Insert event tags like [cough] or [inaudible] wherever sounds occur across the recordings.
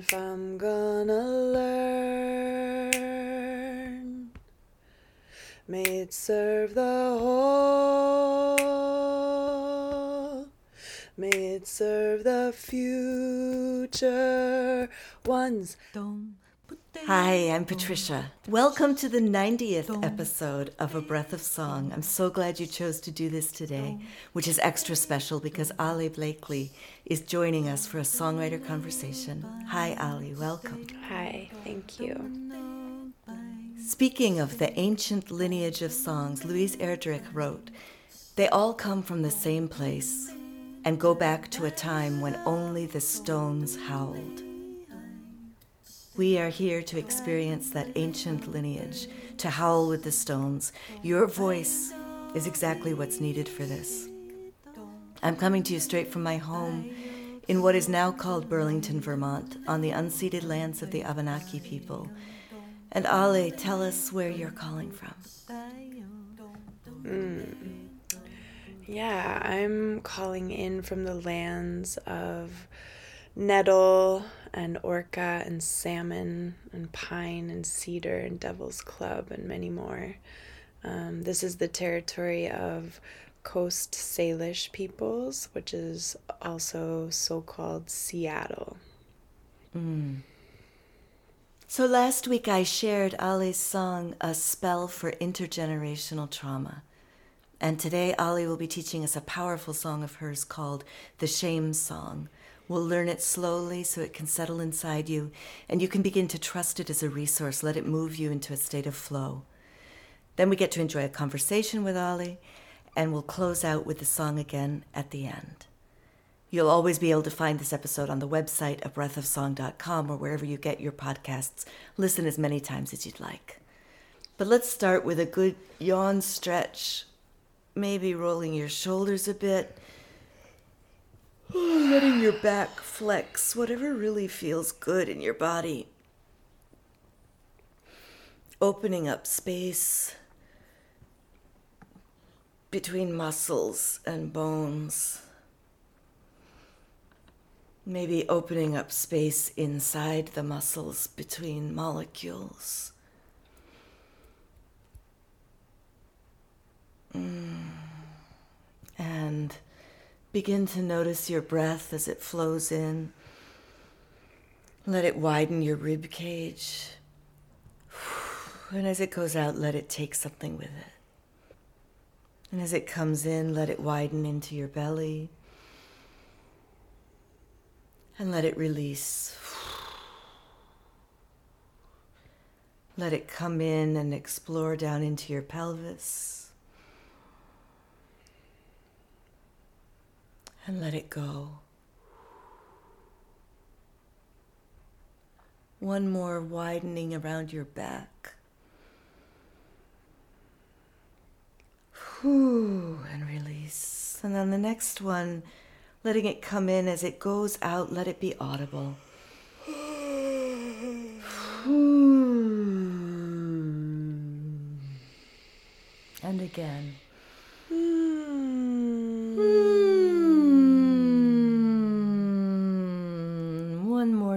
if I'm gonna learn, may it serve the whole, may it serve the future ones. Hi, I'm Patricia. Welcome to the 90th episode of A Breath of Song. I'm so glad you chose to do this today, which is extra special because Ahlay Blakely is joining us for a songwriter conversation. Hi, Ahlay, welcome. Hi, thank you. Speaking of the ancient lineage of songs, Louise Erdrich wrote, They all come from the same place and go back to a time when only the stones howled. We are here to experience that ancient lineage, to howl with the stones. Your voice is exactly what's needed for this. I'm coming to you straight from my home in what is now called Burlington, Vermont, on the unceded lands of the Abenaki people. And Ahlay, tell us where you're calling from. Mm. Yeah, I'm calling in from the lands of nettle and orca and salmon and pine and cedar and devil's club and many more. Um, this is the territory of Coast Salish peoples, which is also so called Seattle. Mm. So last week I shared Ahlay's song, A Spell for Intergenerational Trauma. And today Ahlay will be teaching us a powerful song of hers called The Shame Song We'll learn it slowly so it can settle inside you, and you can begin to trust it as a resource, let it move you into a state of flow. Then we get to enjoy a conversation with Ahlay, and we'll close out with the song again at the end. You'll always be able to find this episode on the website, abreathofsong.com, or wherever you get your podcasts. Listen as many times as you'd like. But let's start with a good yawn stretch, maybe rolling your shoulders a bit Letting your back flex, whatever really feels good in your body. Opening up space between muscles and bones. Maybe opening up space inside the muscles between molecules. Mm. And Begin to notice your breath as it flows in. Let it widen your rib cage. And as it goes out, let it take something with it. And as it comes in, let it widen into your belly. And let it release. Let it come in and explore down into your pelvis. And let it go. One more widening around your back. Whew, and release. And then the next one, letting it come in as it goes out, let it be audible. And again.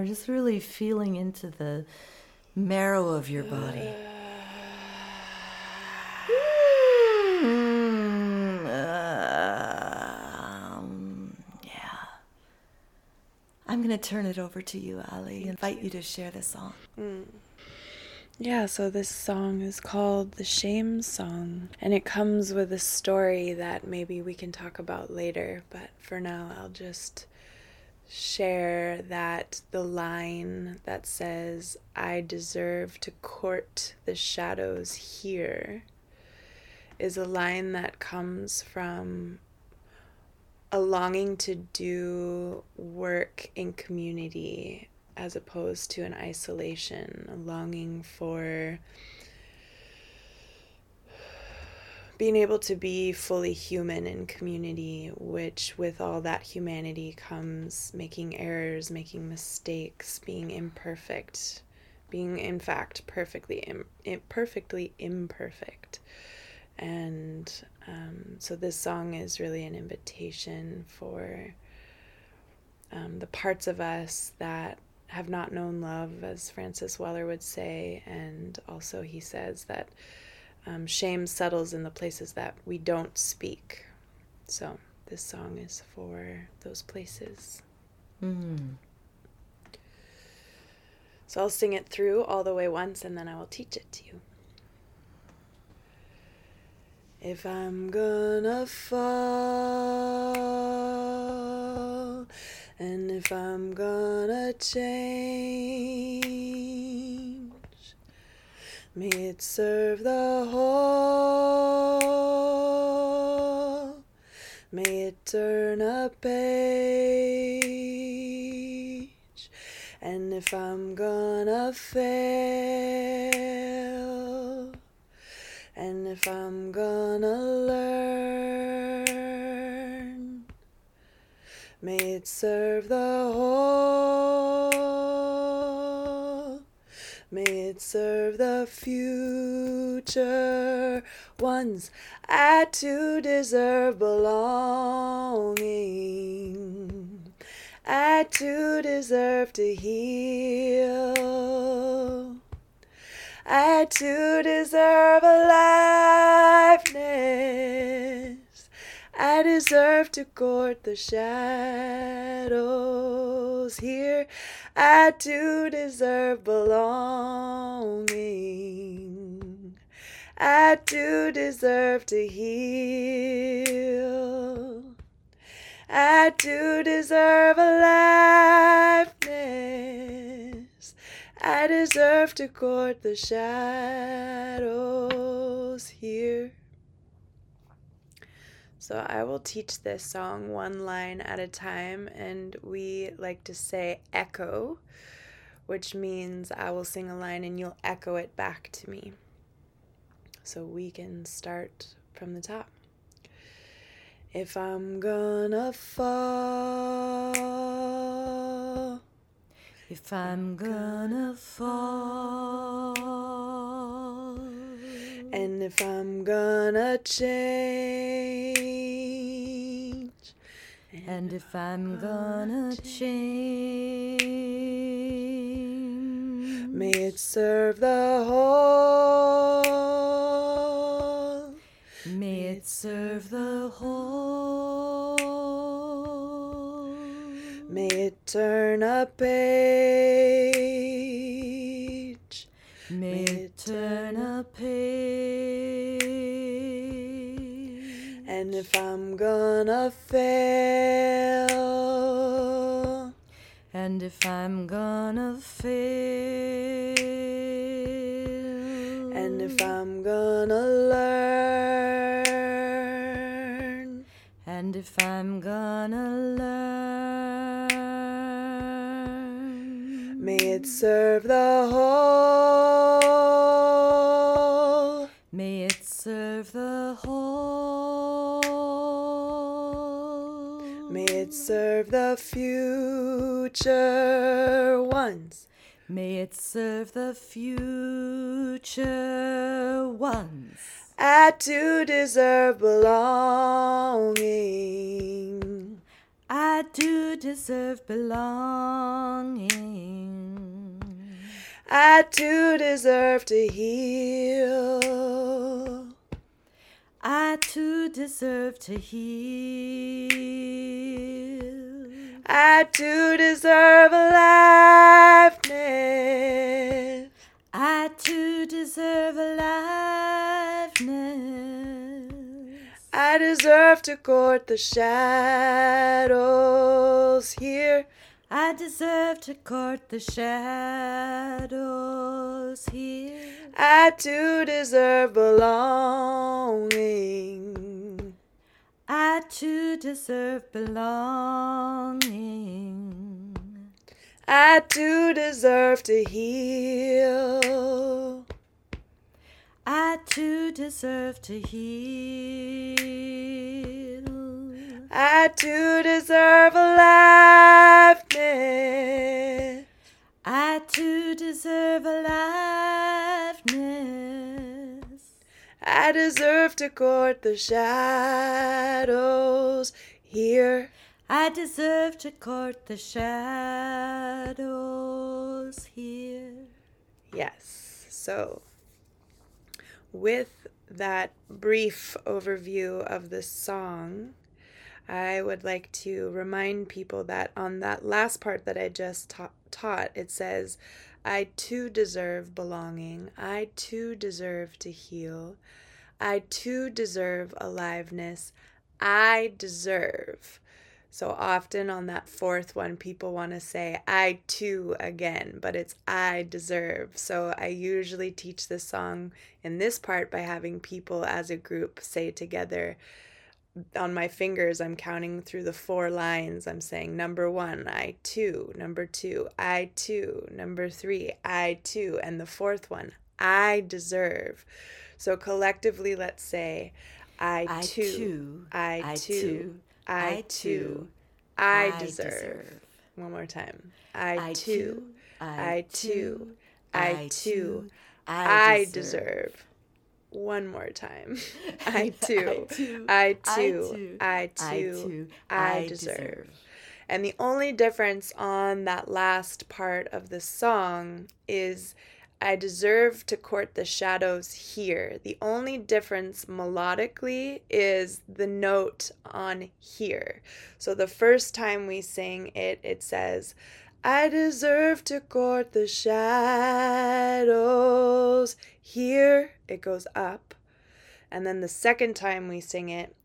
Just really feeling into the marrow of your body. Um, [sighs] yeah. I'm going to turn it over to you, Ahlay. Invite you to share the song. Mm. Yeah, so this song is called The Shame Song, and it comes with a story that maybe we can talk about later, but for now I'll just share that the line that says, I deserve to court the shadows here, is a line that comes from a longing to do work in community as opposed to an isolation, a longing for being able to be fully human in community, which with all that humanity comes making errors, making mistakes, being imperfect, being in fact perfectly Im- perfectly imperfect. And um, so this song is really an invitation for um, the parts of us that have not known love, as Francis Weller would say. And also, he says that um, shame settles in the places that we don't speak. So, this song is for those places. Mm. So, I'll sing it through all the way once and then I will teach it to you. If I'm gonna fall, and if I'm gonna change, may it serve the whole, may it turn a page, and if I'm gonna fail, and if I'm gonna learn, may it serve the whole, may it serve the future ones. I too deserve belonging. I too deserve to heal. I too deserve aliveness. I deserve to court the shadows here. I do deserve belonging. I do deserve to heal. I do deserve aliveness. I deserve to court the shadows here. So I will teach this song one line at a time, and we like to say echo, which means I will sing a line and you'll echo it back to me. So we can start from the top. If I'm gonna fall, if I'm gonna fall, and if I'm gonna change, and if I'm gonna change, may it serve the whole, may it serve the whole, may it turn a page, turn a page, and if I'm gonna fail, and if I'm gonna fail, and if I'm gonna learn, and if I'm gonna learn, may it serve the whole, serve the future ones. may it serve the future ones. I too deserve belonging. I do deserve belonging. I too deserve to heal. I too deserve to heal. I too deserve a aliveness. I too deserve a aliveness. I deserve to court the shadows here. I deserve to court the shadows here. I too deserve belonging. I too deserve belonging. I too deserve to heal. I too deserve to heal. I too deserve aliveness. I too deserve aliveness. I deserve to court the shadows here. I deserve to court the shadows here. Yes. So, with that brief overview of the song, I would like to remind people that on that last part that I just ta- taught, it says, I too deserve belonging. I too deserve to heal. I too deserve aliveness. I deserve. So often on that fourth one, people want to say, I too again, but it's I deserve. So I usually teach this song in this part by having people as a group say together, on my fingers, I'm counting through the four lines. I'm saying number one, I two, Number two, I two, Number three, I two, And the fourth one, I deserve. So collectively, let's say, I, I too, too, I, I too, too, I too, too, I deserve. deserve. One more time. I, I too, I too, I too, I deserve. One more time. [laughs] I too, I too, I I too, I too, I I deserve. deserve. And the only difference on that last part of the song is I deserve to court the shadows here. The only difference melodically is the note on here. So the first time we sing it, it says, I deserve to court the shadows. Here it goes up. And then the second time we sing it,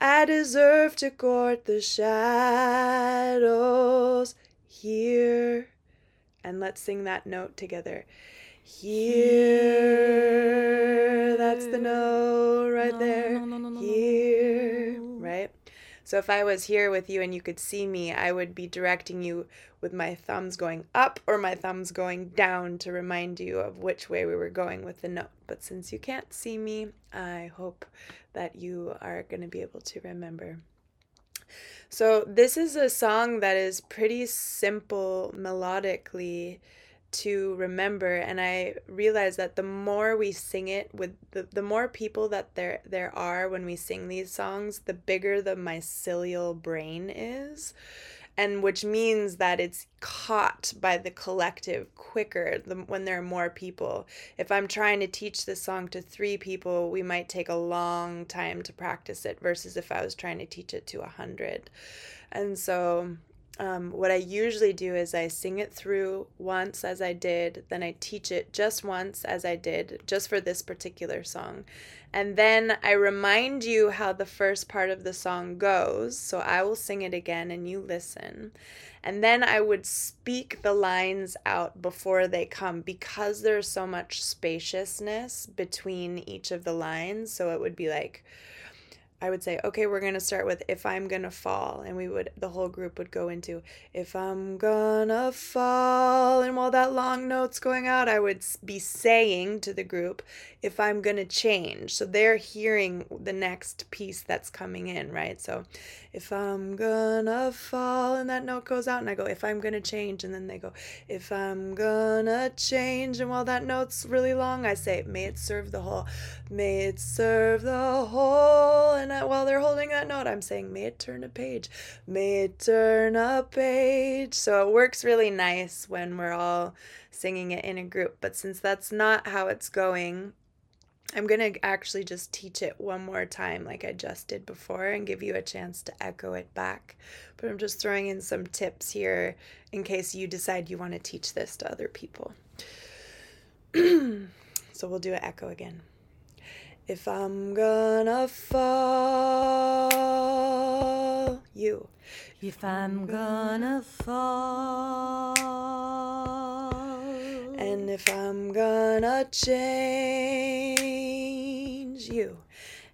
I deserve to court the shadows here. And let's sing that note together. Here. That's the note right there. no, no, no, no, no, Here. Right? So if I was here with you and you could see me, I would be directing you with my thumbs going up or my thumbs going down to remind you of which way we were going with the note. But since you can't see me, I hope that you are going to be able to remember. So, this is a song that is pretty simple melodically to remember and I realize that the more we sing it with the, the more people that there there are when we sing these songs, the bigger the mycelial brain is and which means that it's caught by the collective quicker the, when there are more people. If I'm trying to teach this song to three people, we might take a long time to practice it versus if I was trying to teach it to a hundred. And so um, what I usually do is I sing it through once as I did, then I teach it just once as I did, just for this particular song. And then I remind you how the first part of the song goes. So I will sing it again and you listen. And then I would speak the lines out before they come because there's so much spaciousness between each of the lines. So it would be like, I would say, okay, we're going to start with if I'm going to fall. And we would, the whole group would go into if I'm going to fall. And while that long note's going out, I would be saying to the group, if I'm going to change. So they're hearing the next piece that's coming in, right? So if I'm going to fall, and that note goes out, and I go, if I'm going to change. And then they go, if I'm going to change. And while that note's really long, I say, may it serve the whole, may it serve the whole. And I, while they're holding that note, I'm saying, may it turn a page, may it turn a page. So it works really nice when we're all singing it in a group. But since that's not how it's going, I'm going to actually just teach it one more time, like I just did before, and give you a chance to echo it back. But I'm just throwing in some tips here in case you decide you want to teach this to other people. [clears throat] so we'll do an echo again. If I'm gonna fall, you. If I'm gonna fall, And if I'm gonna change, you.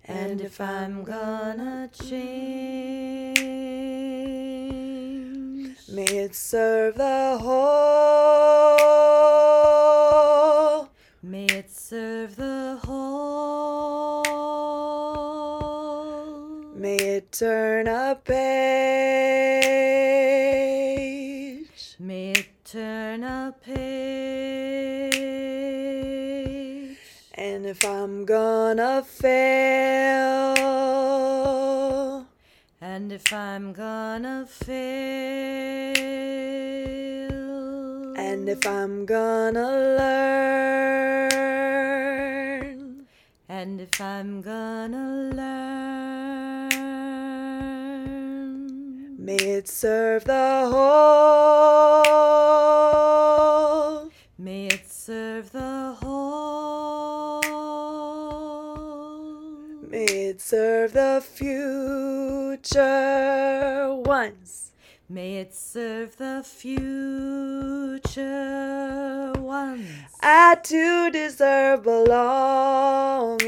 and if I'm gonna change, May it serve the whole. may it serve the whole. May it turn a page. If I'm gonna fail, And if I'm gonna fail, And if I'm gonna learn, and if I'm gonna learn, may it serve the whole. may it serve the whole. Serve the future ones. May it serve the future ones. I too deserve belonging.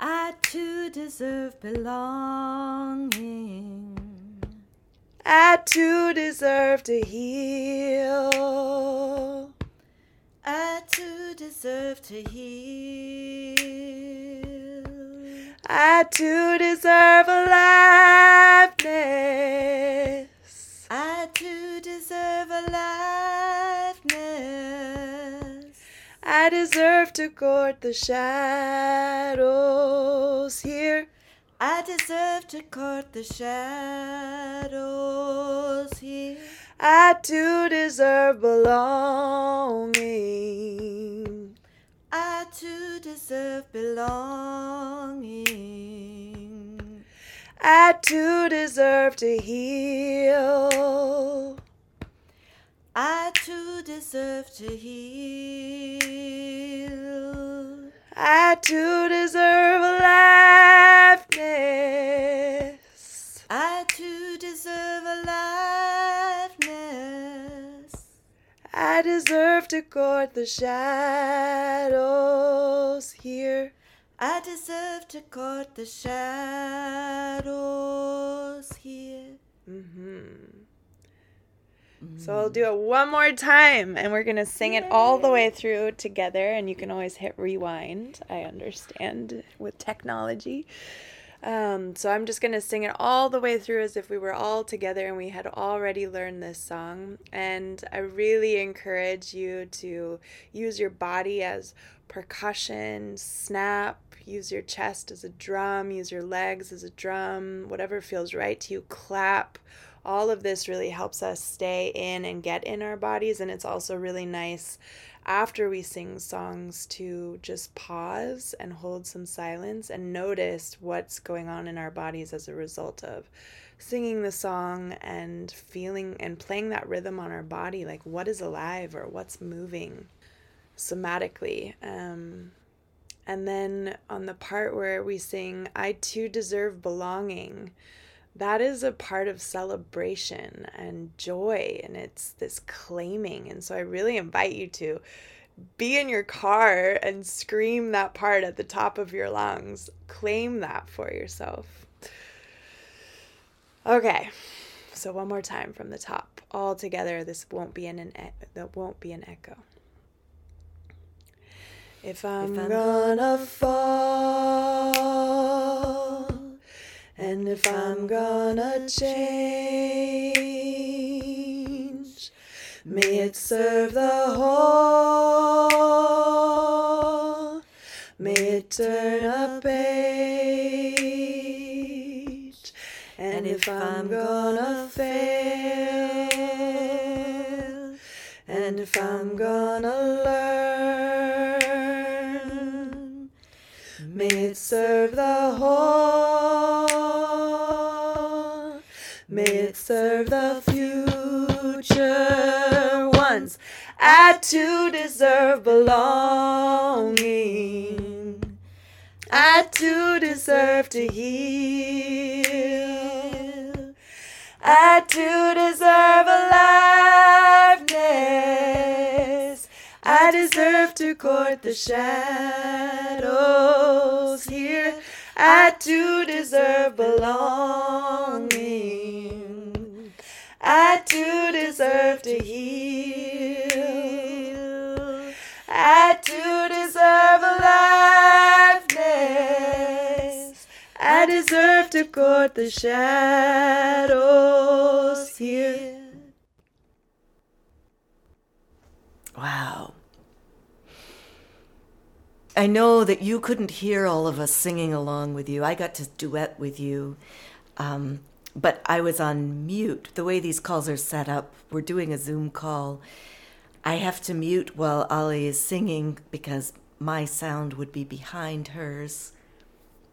I too deserve belonging. I too deserve to heal. I too deserve to heal. I too deserve aliveness. I too deserve aliveness. I deserve to court the shadows here. I deserve to court the shadows here. I too deserve belonging. I too deserve belonging. I too deserve to heal. I too deserve to heal. I too deserve aliveness. I deserve to court the shadows here. I deserve to court the shadows here. hmm So I'll do it one more time and we're going to sing it all the way through together. And you can always hit rewind. I understand with technology. Um, so I'm just going to sing it all the way through as if we were all together and we had already learned this song. And I really encourage you to use your body as percussion, snap, use your chest as a drum, use your legs as a drum, whatever feels right to you, clap. All of this really helps us stay in and get in our bodies. And it's also really nice after we sing songs to just pause and hold some silence and notice what's going on in our bodies as a result of singing the song and feeling and playing that rhythm on our body like what is alive or what's moving somatically um, and then on the part where we sing i too deserve belonging that is a part of celebration and joy and it's this claiming. And so i really invite you to be in your car and scream that part at the top of your lungs. Claim that for yourself. Okay so one more time from the top. All together this won't be an, an e- that won't be an echo. If I'm, If I'm gonna fall and if I'm gonna change, may it serve the whole. May it turn a page. And if I'm gonna fail, and if I'm gonna learn, may it serve the whole. Serve the future ones. I too deserve belonging. I too deserve to heal. I too deserve aliveness. I deserve to court the shadows here. I too deserve belonging. I too deserve to heal. I too deserve aliveness. I deserve to court the shadows here. Wow. I know that you couldn't hear all of us singing along with you. I got to duet with you. Um, but I was on mute. The way these calls are set up, we're doing a Zoom call. I have to mute while Ahlay is singing because my sound would be behind hers.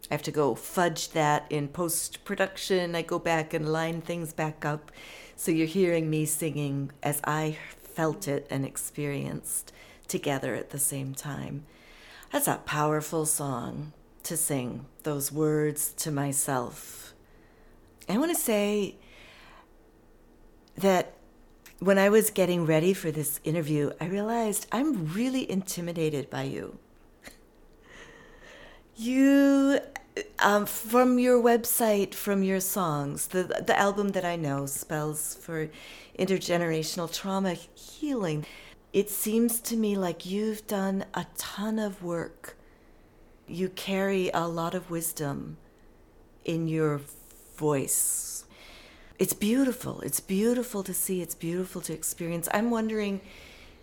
I have to go fudge that in post production. I go back and line things back up. So you're hearing me singing as I felt it and experienced together at the same time. That's a powerful song to sing those words to myself. I want to say that when I was getting ready for this interview, I realized I'm really intimidated by you. You, um, from your website, from your songs, the the album that I know, Spells for Intergenerational Trauma Healing, it seems to me like you've done a ton of work. You carry a lot of wisdom in your voice. It's beautiful. It's beautiful to see. It's beautiful to experience. I'm wondering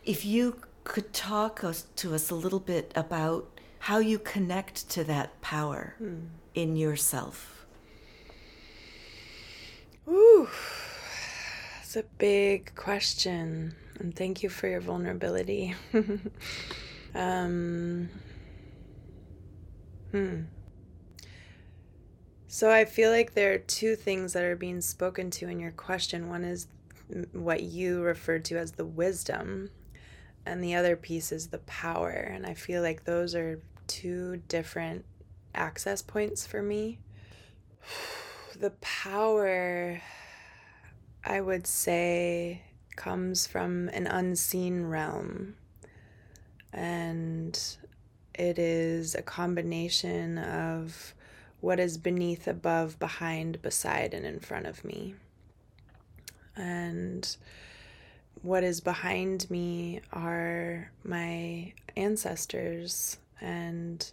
if you could talk us, to us a little bit about how you connect to that power hmm. in yourself. Ooh, it's a big question. And thank you for your vulnerability. [laughs] um, hmm. So I feel like there are two things that are being spoken to in your question. One is what you referred to as the wisdom, and the other piece is the power. And I feel like those are two different access points for me. [sighs] The power, I would say, comes from an unseen realm. And it is a combination of what is beneath, above, behind, beside, and in front of me. And what is behind me are my ancestors and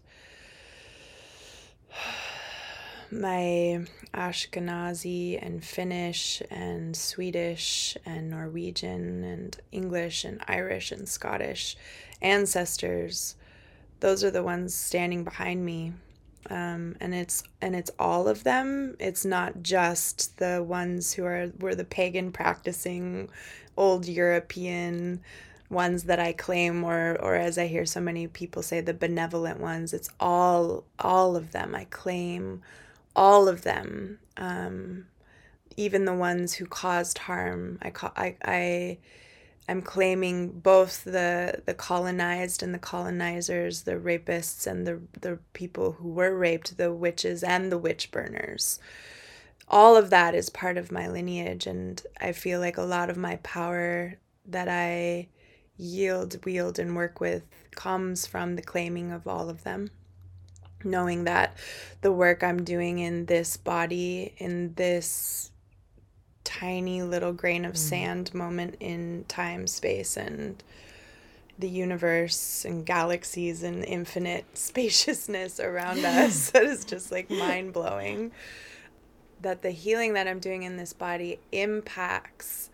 my Ashkenazi and Finnish and Swedish and Norwegian and English and Irish and Scottish ancestors. Those are the ones standing behind me. Um, and it's and it's all of them. It's not just the ones who are were the pagan practicing old European ones that I claim or or as I hear so many people say the benevolent ones. It's all all of them. I claim all of them, um, even the ones who caused harm. I, call I, I, I'm claiming both the the colonized and the colonizers, the rapists and the the people who were raped, the witches and the witch burners. All of that is part of my lineage, and I feel like a lot of my power that I yield, wield, and work with comes from the claiming of all of them knowing that the work I'm doing in this body, in this tiny little grain of mm. sand moment in time, space, and the universe and galaxies and infinite [laughs] spaciousness around [laughs] us that is just like mind blowing. That the healing that I'm doing in this body impacts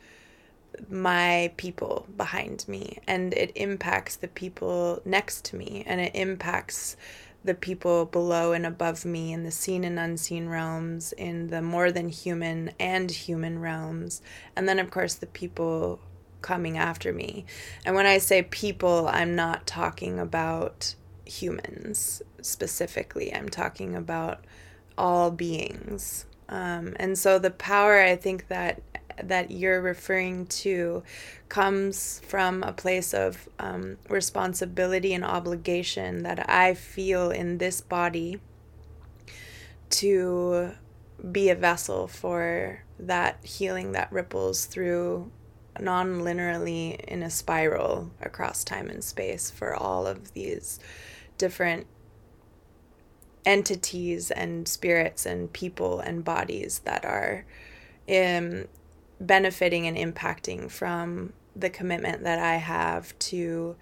my people behind me and it impacts the people next to me and it impacts the people below and above me in the seen and unseen realms, in the more than human and human realms, and then, of course, the people coming after me. And when I say people, I'm not talking about humans specifically, I'm talking about all beings. Um, and so the power I think that that you're referring to comes from a place of um, responsibility and obligation that I feel in this body to be a vessel for that healing that ripples through non linearly in a spiral across time and space for all of these different entities and spirits and people and bodies that are um, benefiting and impacting from the commitment that I have to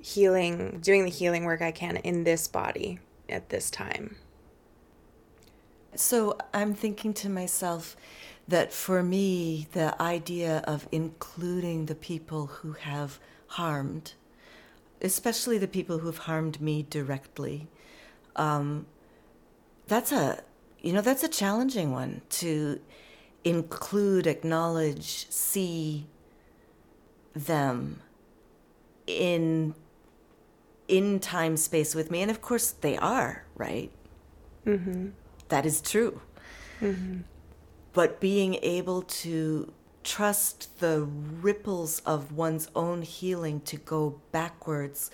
healing, doing the healing work I can in this body at this time. So I'm thinking to myself that for me, the idea of including the people who have harmed, especially the people who've harmed me directly, um, that's a you know, that's a challenging one to include, acknowledge, see them in in time space with me and of course they are right mm-hmm. that is true mm-hmm. but being able to trust the ripples of one's own healing to go backwards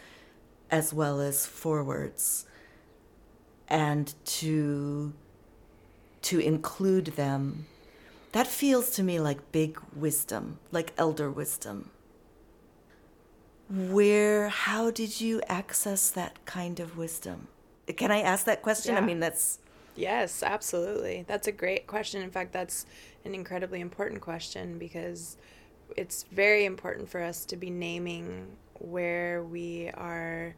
as well as forwards and to to include them that feels to me like big wisdom like elder wisdom. Where how did you access that kind of wisdom? Can i ask that question? Yeah. i mean that's yes absolutely. That's a great question. In fact that's an incredibly important question because it's very important for us to be naming where we are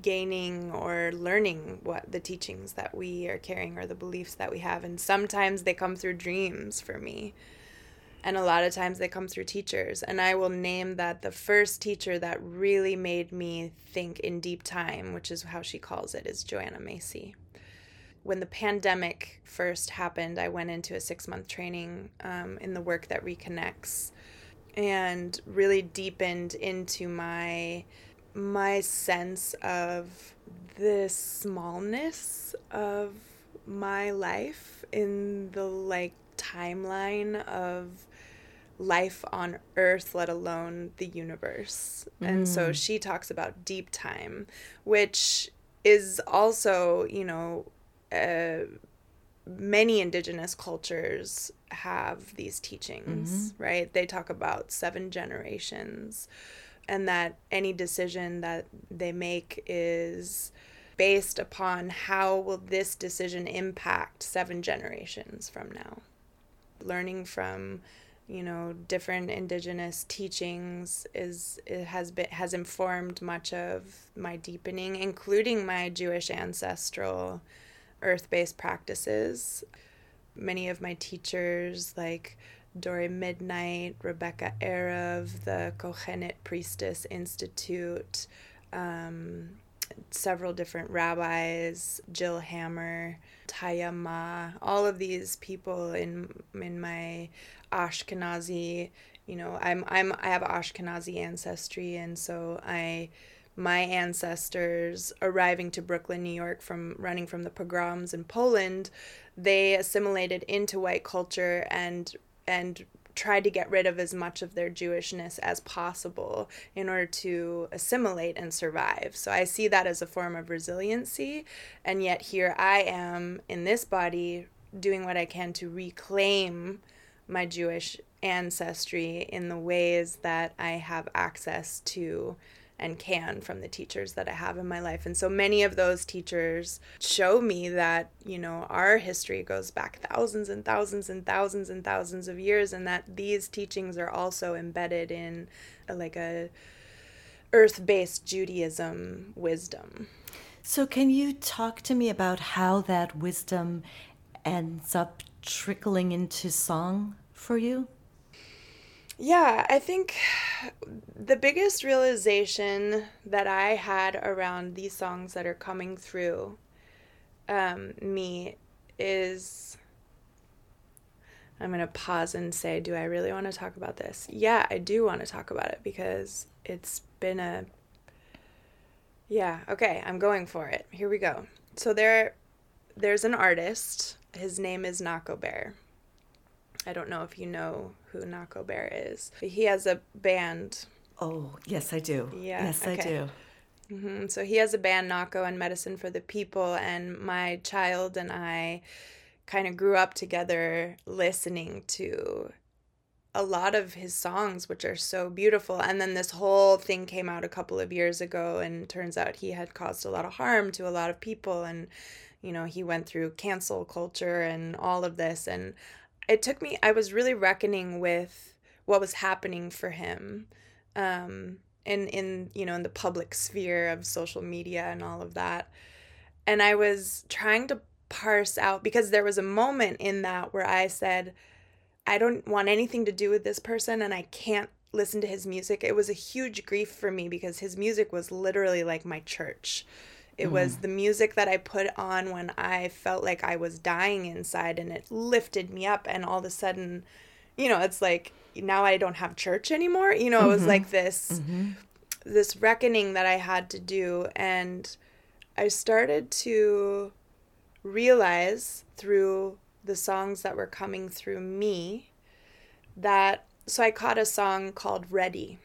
gaining or learning what the teachings that we are carrying or the beliefs that we have. And sometimes they come through dreams for me. And a lot of times they come through teachers. And i will name that the first teacher that really made me think in deep time which is how she calls it is joanna macy. When the pandemic first happened, I went into a six month training um, in the work that reconnects and really deepened into my my sense of the smallness of my life in the like timeline of life on earth let alone the universe mm. and so mm. she talks about deep time which is also you know uh, many indigenous cultures have these teachings, mm-hmm. right? They talk about seven generations and that any decision that they make is based upon how will this decision impact seven generations from now. Learning from you know different indigenous teachings is it has been has informed much of my deepening including my Jewish ancestral earth based practices. Many of my teachers, like Dori Midnight, Rebecca Erev, the Kohenet Priestess Institute, um, several different rabbis, Jill Hammer, Taya Ma, all of these people in in my Ashkenazi, you know, I'm I'm I have Ashkenazi ancestry and so I my ancestors arriving to Brooklyn, New York from running from the pogroms in Poland, they assimilated into white culture and and tried to get rid of as much of their Jewishness as possible in order to assimilate and survive. So I see that as a form of resiliency. And yet here I am in this body doing what I can to reclaim my Jewish ancestry in the ways that I have access to and can from the teachers that I have in my life. And so many of those teachers show me that, you know, our history goes back thousands and thousands and thousands and thousands of years and that these teachings are also embedded in a, like a earth-based Judaism wisdom. So can you talk to me about how that wisdom ends up trickling into song for you? Yeah, I think the biggest realization that I had around these songs that are coming through um, me is I'm going to pause and say, do I really want to talk about this? Yeah, I do want to talk about it because it's been a. Yeah, okay, I'm going for it. Here we go. So there, there's an artist. His name is Nahko Bear. I don't know if you know who Nahko Bear is. He has a band. Oh, yes, I do. Yeah. Yes, okay. I do. Mm-hmm. So he has a band, Nahko and Medicine for the People, and my child and I kind of grew up together listening to a lot of his songs, which are so beautiful. And then this whole thing came out a couple of years ago, and turns out he had caused a lot of harm to a lot of people. And, you know, he went through cancel culture and all of this. And it took me i was really reckoning with what was happening for him um in in you know in the public sphere of social media and all of that. And i was trying to parse out because there was a moment in that where i said i don't want anything to do with this person and i can't listen to his music. It was a huge grief for me because his music was literally like my church It mm. was the music that I put on when I felt like I was dying inside and it lifted me up and all of a sudden, you know, it's like now I don't have church anymore. You know, mm-hmm. it was mm-hmm. like this mm-hmm. this reckoning that I had to do and I started to realize through the songs that were coming through me that so I caught a song called Ready.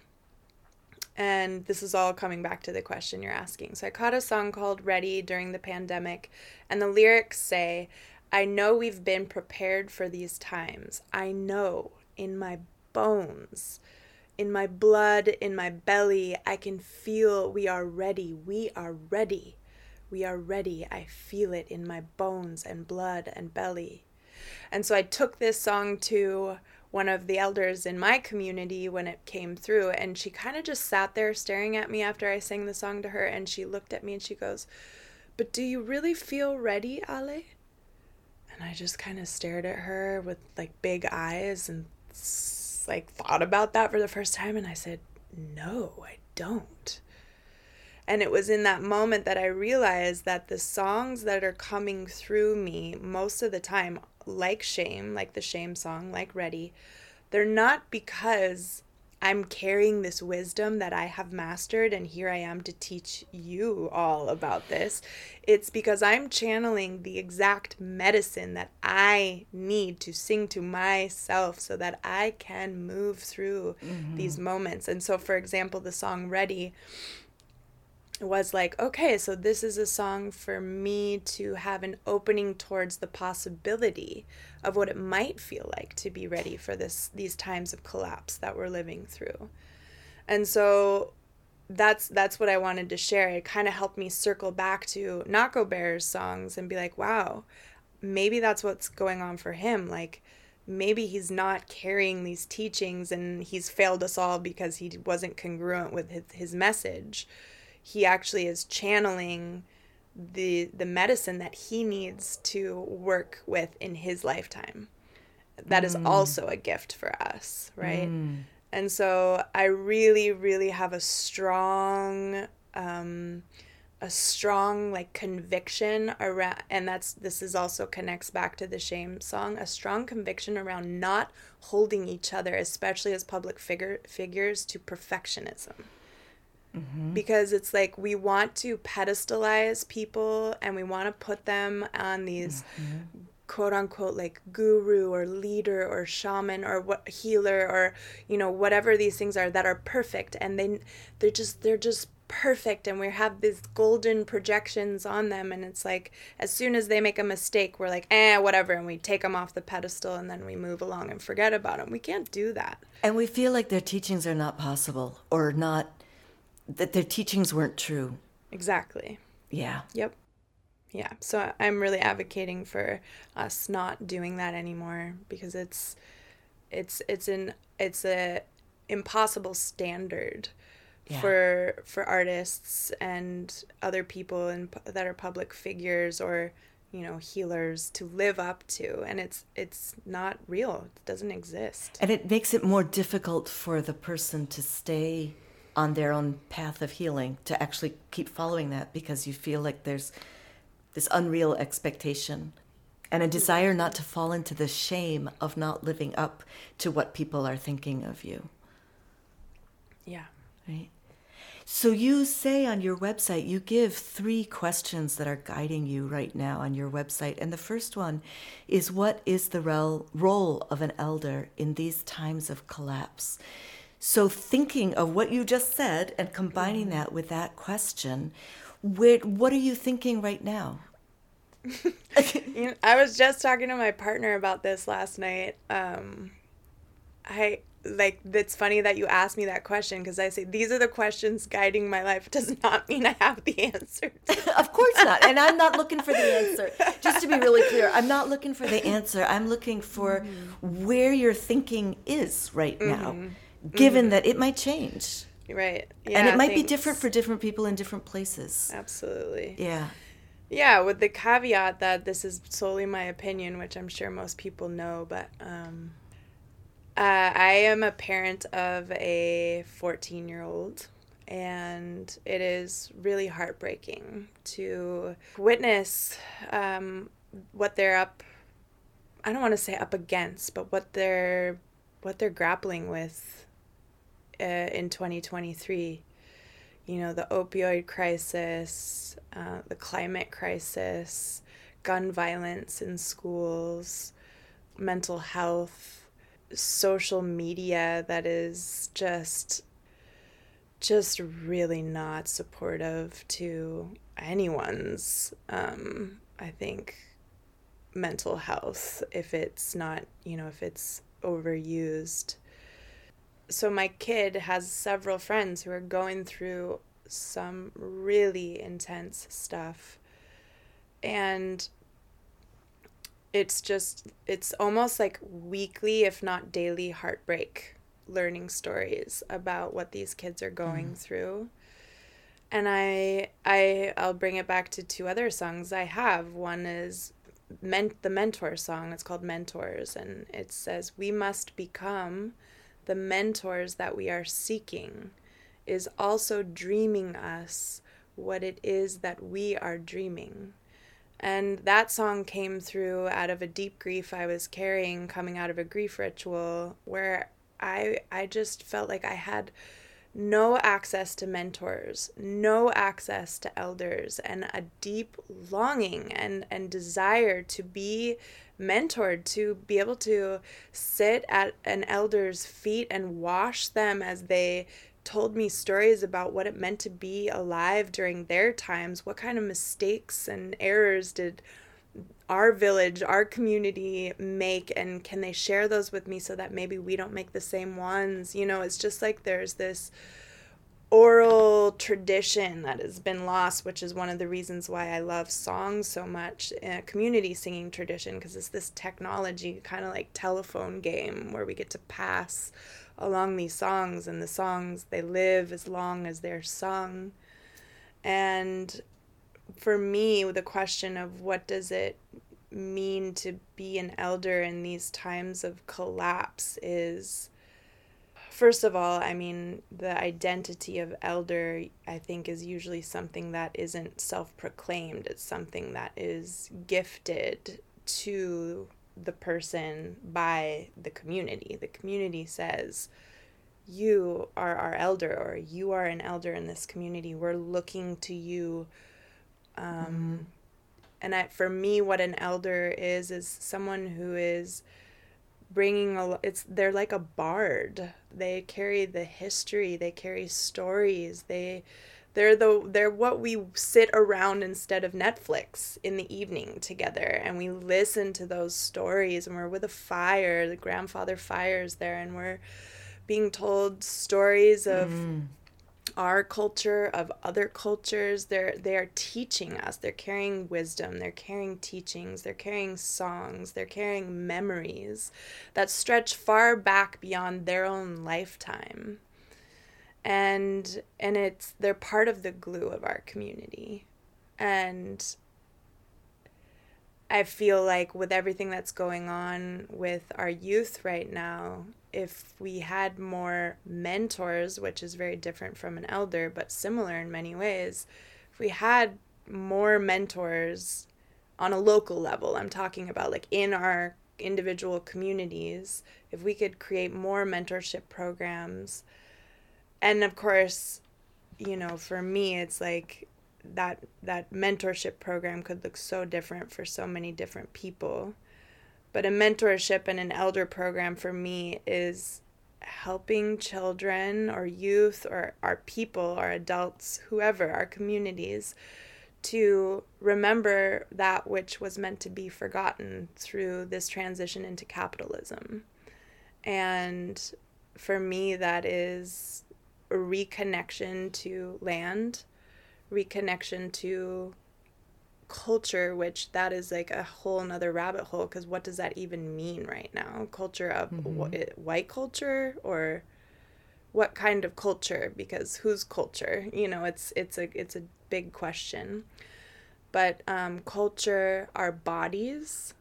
And this is all coming back to the question you're asking. So I caught a song called Ready during the pandemic, and the lyrics say, I know we've been prepared for these times. I know in my bones, in my blood, in my belly, I can feel we are ready. We are ready. We are ready. I feel it in my bones and blood and belly. And so I took this song to one of the elders in my community when it came through, and she kind of just sat there staring at me after I sang the song to her, and she looked at me and she goes, But do you really feel ready, Ahlay? And I just kind of stared at her with like big eyes and like thought about that for the first time, and I said, No, I don't. And it was in that moment that I realized that the songs that are coming through me most of the time, like Shame, like the Shame song, like Ready, they're not because I'm carrying this wisdom that I have mastered, and here I am to teach you all about this. It's because I'm channeling the exact medicine that I need to sing to myself so that I can move through mm-hmm. these moments. And so, for example, the song Ready was like, okay, so this is a song for me to have an opening towards the possibility of what it might feel like to be ready for this these times of collapse that we're living through. And so that's that's what I wanted to share. It kind of helped me circle back to Nahko Bear's songs and be like, wow, maybe that's what's going on for him. Like maybe he's not carrying these teachings and he's failed us all because he wasn't congruent with his, his message he actually is channeling the the medicine that he needs to work with in his lifetime That mm. is also a gift for us right mm. and so i really really have a strong um a strong like conviction around and that's this is also connects back to the shame song a strong conviction around not holding each other especially as public figure figures to perfectionism Mm-hmm. Because it's like we want to pedestalize people and we want to put them on these mm-hmm. quote unquote like guru or leader or shaman or what healer or you know whatever these things are that are perfect and they they're just they're just perfect and we have these golden projections on them and it's like as soon as they make a mistake we're like eh whatever and we take them off the pedestal and then we move along and forget about them we can't do that and we feel like their teachings are not possible or not that their teachings weren't true. Exactly. Yeah. Yep. Yeah. So I'm really advocating for us not doing that anymore because it's it's it's an it's a impossible standard yeah. for for artists and other people and that are public figures or you know healers to live up to and it's it's not real it doesn't exist and it makes it more difficult for the person to stay on their own path of healing to actually keep following that because you feel like there's this unreal expectation and a desire not to fall into the shame of not living up to what people are thinking of you. Yeah. Right. So you say on your website, you give three questions that are guiding you right now on your website. And the first one is what is the role of an elder in these times of collapse? So, thinking of what you just said and combining that with that question, where, what are you thinking right now? [laughs] you know, I was just talking to my partner about this last night. Um, I like it's funny that you asked me that question because I say these are the questions guiding my life. It [laughs] does not mean I have the answer. [laughs] of course not, and I'm not looking for the answer. Just to be really clear, I'm not looking for the answer. I'm looking for mm-hmm. where your thinking is right now. Mm-hmm given mm-hmm. that it might change. Right. Yeah, and it might thanks. be different for different people in different places. Absolutely. Yeah. Yeah, with the caveat that this is solely my opinion, which I'm sure most people know, but um, uh, I am a parent of a 14 year old, and it is really heartbreaking to witness um, what they're up I don't want to say up against, but what they're what they're grappling with uh, in 2023. You know, the opioid crisis, uh, the climate crisis, gun violence in schools, mental health, social media that is just just really not supportive to anyone's um, I think mental health if it's not, you know, if it's overused. So my kid has several friends who are going through some really intense stuff. And it's just it's almost like weekly if not daily heartbreak learning stories about what these kids are going mm. through and i i i'll bring it back to two other songs i have one is meant the mentor song it's called mentors and it says we must become the mentors that we are seeking is also dreaming us what it is that we are dreaming. And that song came through out of a deep grief i was carrying coming out of a grief ritual where i i just felt like i had no access to mentors, no access to elders, and a deep longing and, and desire to be mentored, to be able to sit at an elder's feet and wash them as they told me stories about what it meant to be alive during their times. What kind of mistakes and errors did our village, our community make, and can they share those with me so that maybe we don't make the same ones? You know, it's just like there's this oral tradition that has been lost, which is one of the reasons why I love songs so much, a community singing tradition, because it's this technology, kind of like telephone game, where we get to pass along these songs, and the songs they live as long as they're sung. And for me, the question of what does it mean to be an elder in these times of collapse is first of all, I mean, the identity of elder, I think, is usually something that isn't self proclaimed. It's something that is gifted to the person by the community. The community says, You are our elder, or you are an elder in this community. We're looking to you um, mm-hmm. And I, for me, what an elder is is someone who is bringing a it's they're like a bard. They carry the history they carry stories they they're the they're what we sit around instead of netflix in the evening together. And we listen to those stories and we're with a fire the grandfather fires there and we're being told stories of mm our culture of other cultures. They're they are teaching us. They're carrying wisdom. They're carrying teachings. They're carrying songs. They're carrying memories that stretch far back beyond their own lifetime. And and it's they're part of the glue of our community. And I feel like with everything that's going on with our youth right now, if we had more mentors, which is very different from an elder, but similar in many ways, if we had more mentors on a local level, I'm talking about like in our individual communities, if we could create more mentorship programs. And of course, you know, for me, it's like that that mentorship program could look so different for so many different people but a mentorship and an elder program for me is helping children or youth or our people, our adults, whoever, our communities, to remember that which was meant to be forgotten through this transition into capitalism. And for me, that is a reconnection to land, reconnection to culture which that is like a whole another rabbit hole because what does that even mean right now? Culture of mm-hmm. wh- white culture or what kind of culture? Because whose culture? You know it's it's a it's a big question. But um, culture our bodies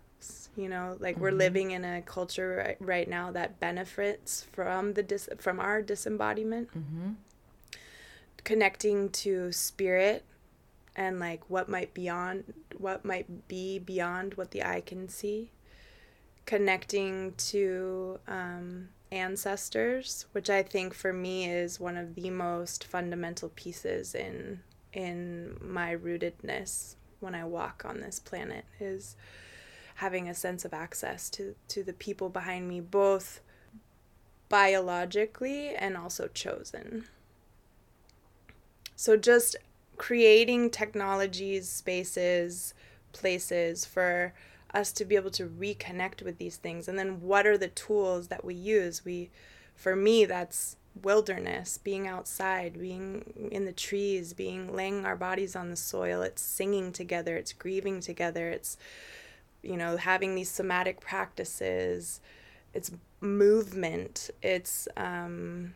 you know like mm-hmm. we're living in a culture right, right, now that benefits from the dis- from our disembodiment. Mm-hmm. Connecting to spirit and like what might beyond what might be beyond what the eye can see. Connecting to um, ancestors which i think for me is one of the most fundamental pieces in in my rootedness when i walk on this planet is having a sense of access to to the people behind me both biologically and also chosen. So just creating technologies, spaces, places for us to be able to reconnect with these things. And then what are the tools that we use? We for me that's wilderness, being outside, being in the trees, being laying our bodies on the soil, it's singing together, it's grieving together, it's you know, having these somatic practices, it's movement, it's um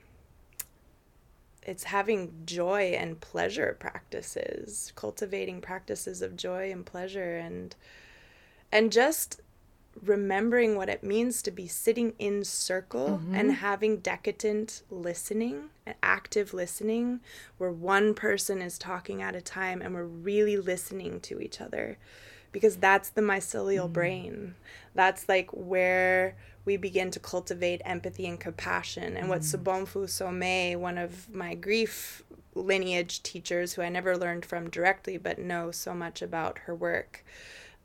it's having joy and pleasure practices cultivating practices of joy and pleasure and and just remembering what it means to be sitting in circle mm-hmm. and having decadent listening active listening where one person is talking at a time and we're really listening to each other because that's the mycelial mm. brain that's like where we begin to cultivate empathy and compassion. And what mm. Sobonfu Somé, one of my grief lineage teachers, who I never learned from directly, but know so much about her work,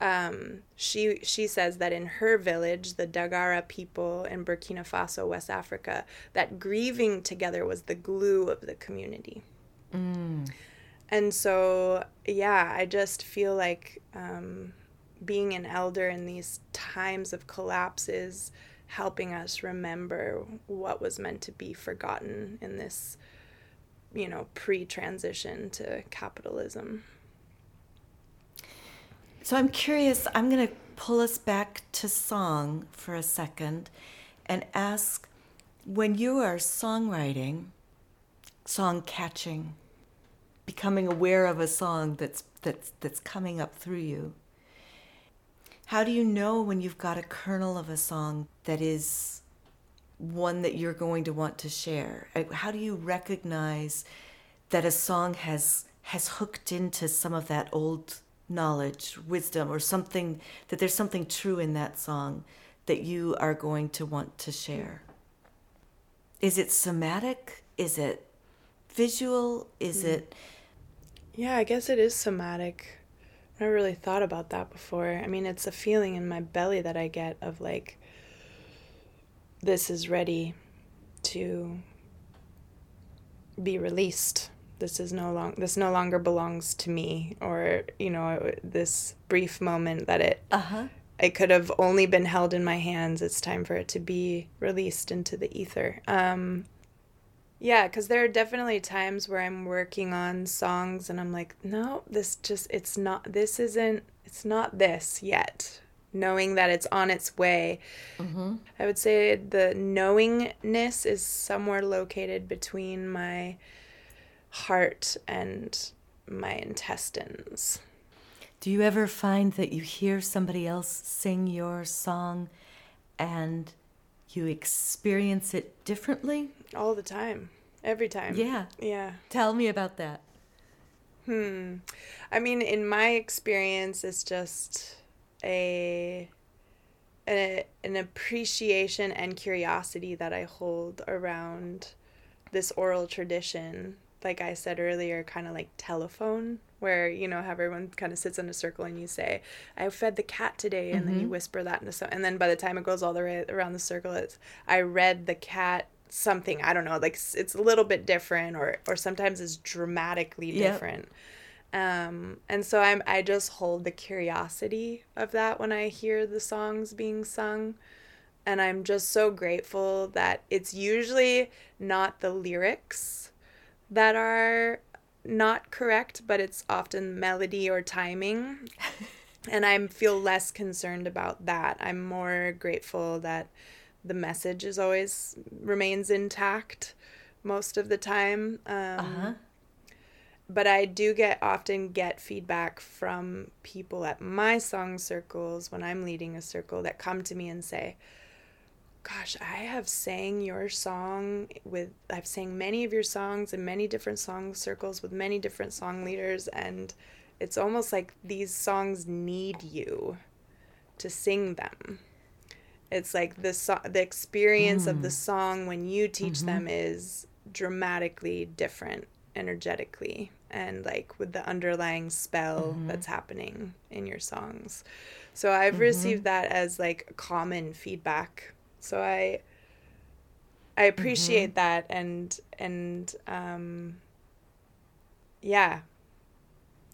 um, she she says that in her village, the Dagara people in Burkina Faso, West Africa, that grieving together was the glue of the community. Mm. And so, yeah, I just feel like um, being an elder in these times of collapse is helping us remember what was meant to be forgotten in this, you know, pre transition to capitalism. So I'm curious, I'm going to pull us back to song for a second and ask when you are songwriting, song catching, becoming aware of a song that's that's that's coming up through you how do you know when you've got a kernel of a song that is one that you're going to want to share? Uh, how do you recognize that a song has has hooked into some of that old knowledge, wisdom, or something that there's something true in that song that you are going to want to share? Is it somatic? Is it visual? Is mm. it Yeah, I guess it is somatic. I never really thought about that before. I mean, it's a feeling in my belly that I get of like, this is ready to be released. This is no long. This no longer belongs to me, or you know, this brief moment that it. Uh huh. It could have only been held in my hands. It's time for it to be released into the ether. Um, yeah, because there are definitely times where I'm working on songs and I'm like, no, this just, it's not, this isn't, it's not this yet. Knowing that it's on its way. Mm-hmm. I would say the knowingness is somewhere located between my heart and my intestines. Do you ever find that you hear somebody else sing your song and you experience it differently? All the time. Every time. Yeah. Yeah. Tell me about that. Hmm. I mean, in my experience, it's just a, a an appreciation and curiosity that I hold around this oral tradition. Like I said earlier, kind of like telephone, where you know, have everyone kind of sits in a circle and you say, "I fed the cat today," and mm-hmm. then you mm-hmm. whisper that in the so, and then by the time it goes all the way around the circle, it's, "I read the cat something i don't know like it's a little bit different or or sometimes it's dramatically different. Yep. um and so i'm i just hold the curiosity of that when i hear the songs being sung. And i'm just so grateful that it's usually not the lyrics that are not correct but it's often melody or timing. [laughs] And i feel less concerned about that. I'm more grateful that the message is always remains intact most of the time. Um, uh-huh. But I do get often get feedback from people at my song circles when I'm leading a circle that come to me and say, gosh, I have sang your song with, I've sang many of your songs in many different song circles with many different song leaders, and it's almost like these songs need you to sing them. It's like the so- the experience mm. of the mm. song when you teach mm-hmm. them is dramatically different energetically and like with the underlying spell mm-hmm. that's happening in your songs. So I've mm-hmm. received that as like common feedback. So I I appreciate mm-hmm. that and and um yeah.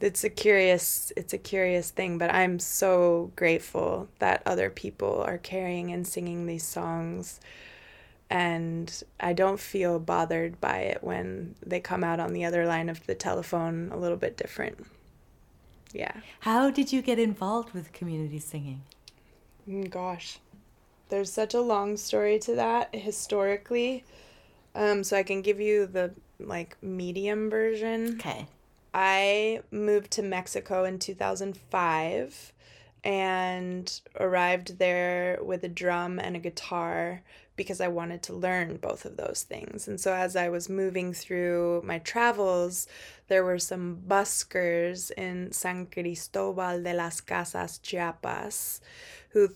It's a curious it's a curious thing, but I'm so grateful that other people are carrying and singing these songs and I don't feel bothered by it when they come out on the other line of the telephone a little bit different. Yeah. How did you get involved with community singing? Mm, gosh, there's such a long story to that historically. Um, so I can give you the like medium version. Okay. I moved to Mexico in 2005 and arrived there with a drum and a guitar because I wanted to learn both of those things. And so as I was moving through my travels, there were some buskers in San Cristobal de las Casas, Chiapas, who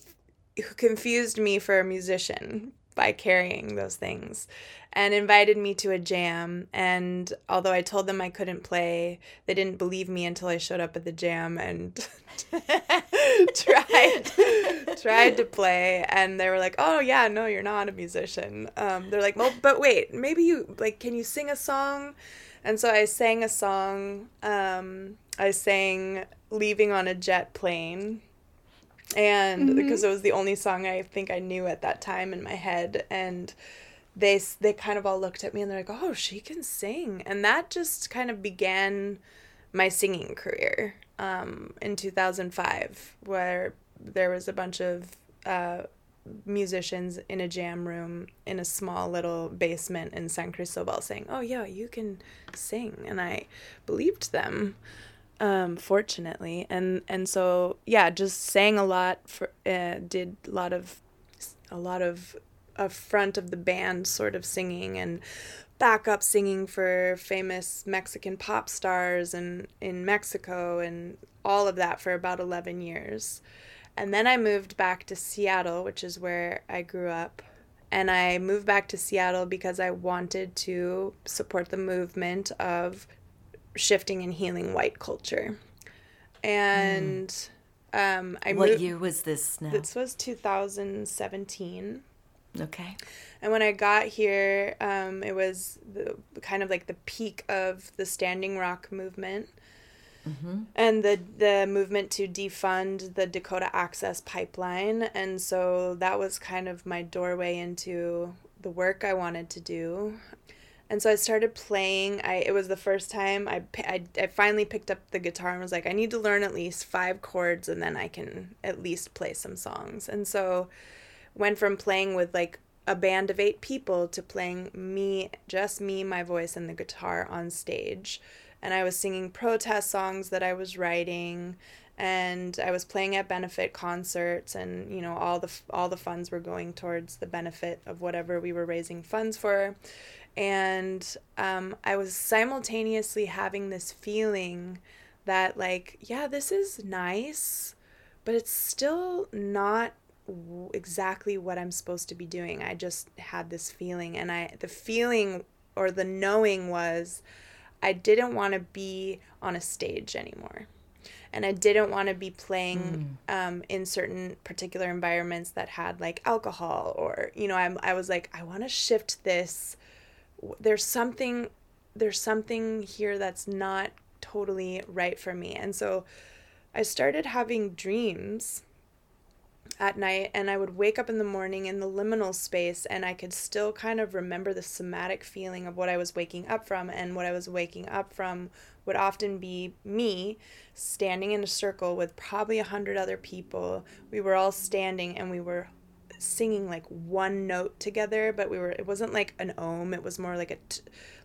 who confused me for a musician by carrying those things and invited me to a jam and although I told them I couldn't play, they didn't believe me until I showed up at the jam and [laughs] tried tried to play and they were like, "Oh yeah, no, you're not a musician." Um, they're like, "Well, but wait, maybe you like can you sing a song?" And so I sang a song. Um, I sang "Leaving on a Jet Plane." And mm-hmm. because it was the only song I think I knew at that time in my head and they they kind of all looked at me and they're like, "Oh, she can sing," and that just kind of began my singing career um, in 2005, where there was a bunch of uh, musicians in a jam room in a small little basement in San Cristobal saying, "Oh yeah, you can sing," and I believed them. Um, fortunately, and and so yeah, just sang a lot for uh, did a lot of a lot of a front of the band sort of singing and backup singing for famous Mexican pop stars and in Mexico and all of that for about 11 years. And then I moved back to Seattle, which is where I grew up. And I moved back to Seattle because I wanted to support the movement of shifting and healing white culture. And mm. um, I what moved, year was this now? This was 2017. Okay. And when I got here, um, it was the kind of like the peak of the Standing Rock movement. Mm-hmm. And the the movement to defund the Dakota Access Pipeline, and so that was kind of my doorway into the work I wanted to do. And so I started playing. I it was the first time I, I I finally picked up the guitar and was like, I need to learn at least five chords, and then I can at least play some songs. And so went from playing with like a band of eight people to playing me, just me, my voice, and the guitar on stage. And I was singing protest songs that I was writing, and I was playing at benefit concerts, and you know all the all the funds were going towards the benefit of whatever we were raising funds for. And um, I was simultaneously having this feeling that like, yeah, this is nice, but it's still not exactly what I'm supposed to be doing. I just had this feeling, and I the feeling or the knowing was I didn't want to be on a stage anymore. And I didn't want to be playing mm. um, in certain particular environments that had like alcohol or, you know, I'm, I was like, I want to shift this. There's something, there's something here that's not totally right for me. And so I started having dreams at night and I would wake up in the morning in the liminal space and I could still kind of remember the somatic feeling of what I was waking up from and what I was waking up from would often be me standing in a circle with probably a hundred other people. We were all standing and we were singing like one note together, but we were it wasn't like an ohm, it was more like a t-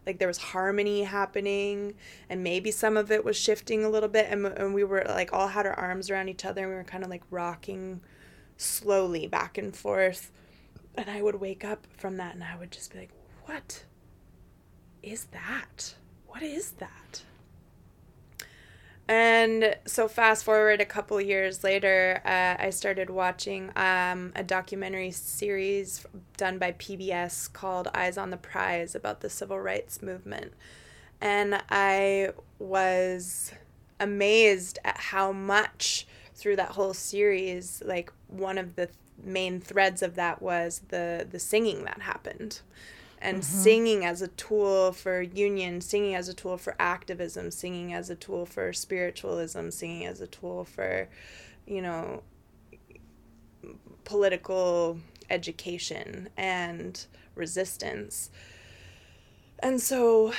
like there was harmony happening and maybe some of it was shifting a little bit and, and we were like all had our arms around each other and we were kind of like rocking slowly back and forth and I would wake up from that and I would just be like, what is that? What is that? And so, fast forward a couple years later, uh, I started watching um, a documentary series done by PBS called Eyes on the Prize about the civil rights movement. And I was amazed at how much through that whole series, like one of the th- main threads of that was the the singing that happened and mm-hmm. singing as a tool for union, singing as a tool for activism, singing as a tool for spiritualism, singing as a tool for, you know, political education and resistance. And so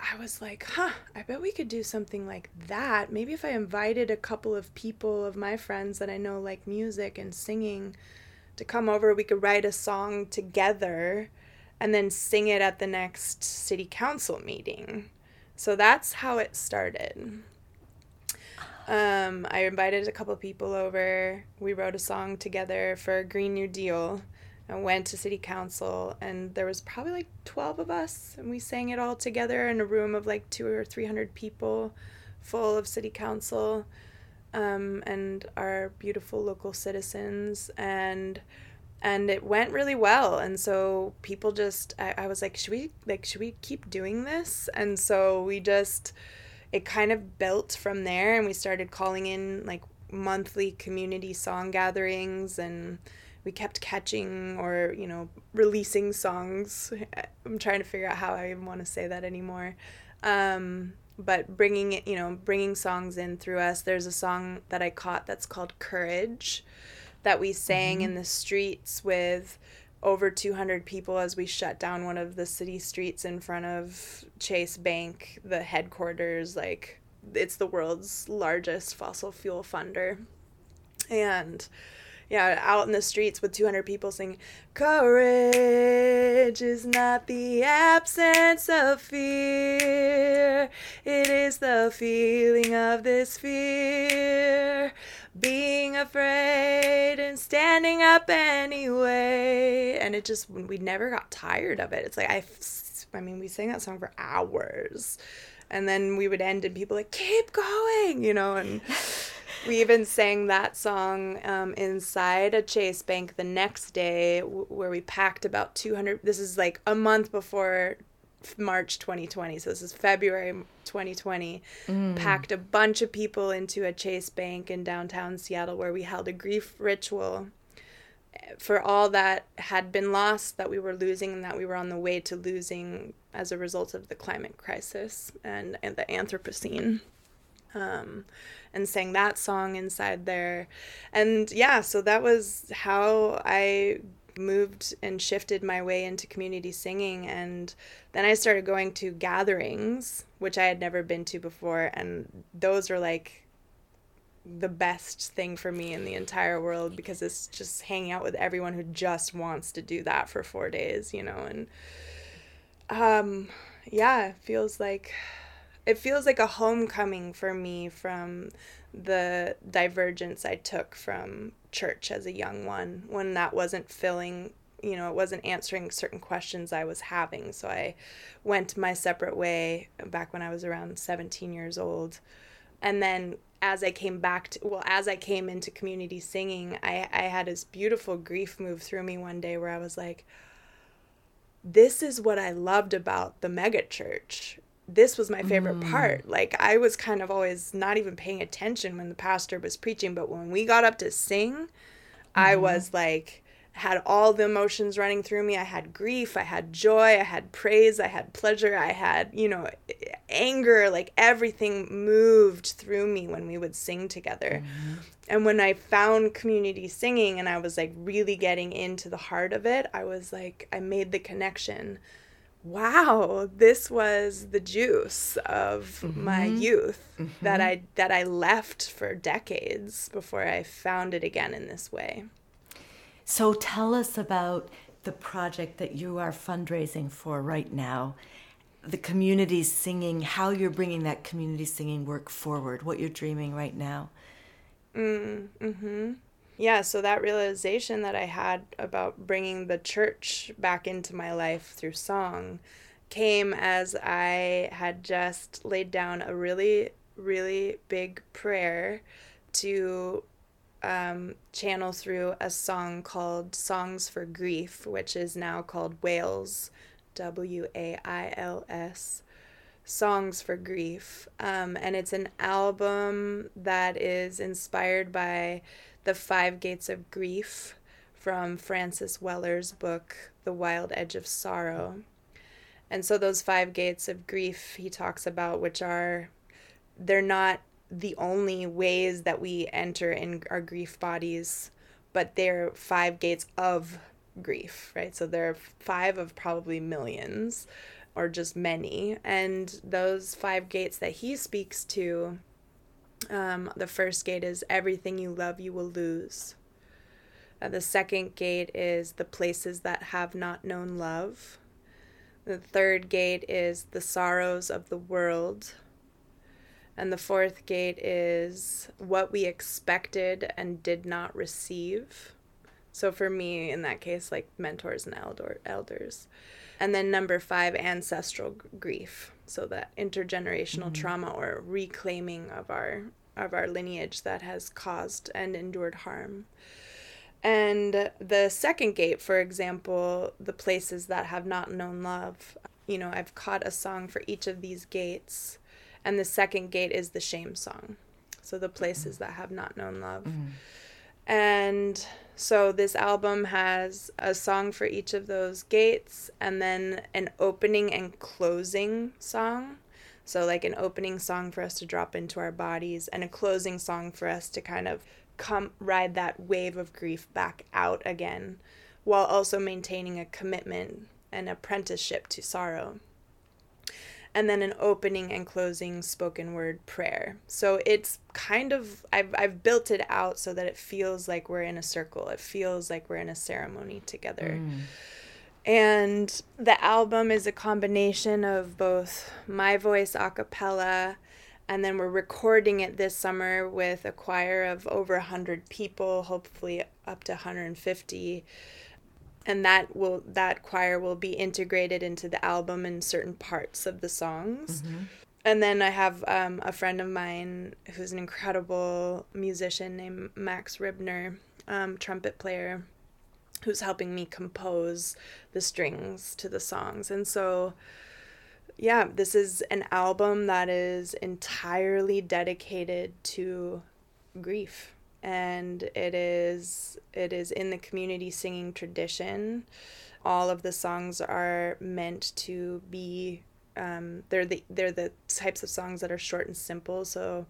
I was like, huh, I bet we could do something like that. Maybe if I invited a couple of people of my friends that I know like music and singing to come over, we could write a song together and then sing it at the next city council meeting. So that's how it started. Um, I invited a couple people over. We wrote a song together for a Green New Deal and went to city council and there was probably like 12 of us and we sang it all together in a room of like 2 or 300 people full of city council um, and our beautiful local citizens and and it went really well. And so people just I, I was like should we like should we keep doing this? And so we just it kind of built from there and we started calling in like monthly community song gatherings and we kept catching or you know releasing songs. I'm trying to figure out how i even want to say that anymore. Um, but bringing it you know bringing songs in through us there's a song that i caught that's called courage that we sang mm-hmm. in the streets with over 200 people as we shut down one of the city streets in front of Chase Bank, the headquarters. Like, it's the world's largest fossil fuel funder. And yeah, out in the streets with 200 people singing, Courage is not the absence of fear, it is the feeling of this fear being afraid and standing up anyway. And it just, we never got tired of it. It's like, I, I mean, we sang that song for hours. And then we would end and people like, keep going, you know, and we even sang that song um, inside a Chase Bank the next day w- where we packed about 200. This is like a month before March 2020. So this is February 2020. Mm. Packed a bunch of people into a Chase Bank in downtown Seattle where we held a grief ritual for all that had been lost, that we were losing, and that we were on the way to losing as a result of the climate crisis and, and the Anthropocene. Um, and sang that song inside there. And yeah, so that was how I moved and shifted my way into community singing and then I started going to gatherings which I had never been to before and those are like the best thing for me in the entire world because it's just hanging out with everyone who just wants to do that for 4 days, you know, and um yeah, it feels like it feels like a homecoming for me from the divergence I took from church as a young one when that wasn't filling you know it wasn't answering certain questions i was having. So i went my separate way back when i was around 17 years old. And then as i came back to well as i came into community singing i i had this beautiful grief move through me one day where i was like this is what i loved about the mega church this was my favorite mm. part. Like I was kind of always not even paying attention when the pastor was preaching, but when we got up to sing, mm-hmm. I was like had all the emotions running through me. I had grief, I had joy, I had praise, I had pleasure, I had, you know, anger, like everything moved through me when we would sing together. Mm-hmm. And when I found community singing and I was like really getting into the heart of it, I was like I made the connection wow, this was the juice of mm-hmm. my youth mm-hmm. that I that I left for decades before I found it again in this way. So tell us about the project that you are fundraising for right now. The community singing, how you're bringing that community singing work forward, what you're dreaming right now. Mm, mhm. Yeah, so that realization that I had about bringing the church back into my life through song came as I had just laid down a really, really big prayer to um, channel through a song called Songs for Grief, which is now called Wails, W A I L S. Songs for Grief. Um, and it's an album that is inspired by the Five Gates of Grief from Francis Weller's book, The Wild Edge of Sorrow. And so, those five gates of grief he talks about, which are, they're not the only ways that we enter in our grief bodies, but they're five gates of grief, right? So there are five of probably millions or just many. And those five gates that he speaks to, um, the first gate is everything you love, you will lose. Uh, the second gate is the places that have not known love. The third gate is the sorrows of the world. And the fourth gate is what we expected and did not receive. So for me, in that case, like mentors and elder, elders. And then number five, ancestral grief. So that intergenerational mm-hmm. trauma or reclaiming of our of our lineage that has caused and endured harm. And the second gate, for example, the places that have not known love. You know, I've caught a song for each of these gates and the second gate is the shame song. So the places mm-hmm. that have not known love. Mm-hmm. And so this album has a song for each of those gates and then an opening and closing song. So, like an opening song for us to drop into our bodies and a closing song for us to kind of come ride that wave of grief back out again while also maintaining a commitment and apprenticeship to sorrow and then an opening and closing spoken word prayer. So it's kind of I've I've built it out so that it feels like we're in a circle. It feels like we're in a ceremony together. Mm. And the album is a combination of both my voice a cappella and then we're recording it this summer with a choir of over 100 people, hopefully up to 150 and that will that choir will be integrated into the album in certain parts of the songs. Mm-hmm. and then i have um, a friend of mine who's an incredible musician named max ribner um, trumpet player who's helping me compose the strings to the songs. And so yeah this is an album that is entirely dedicated to grief and it is it is in the community singing tradition. All of the songs are meant to be um, they're the they're the types of songs that are short and simple, so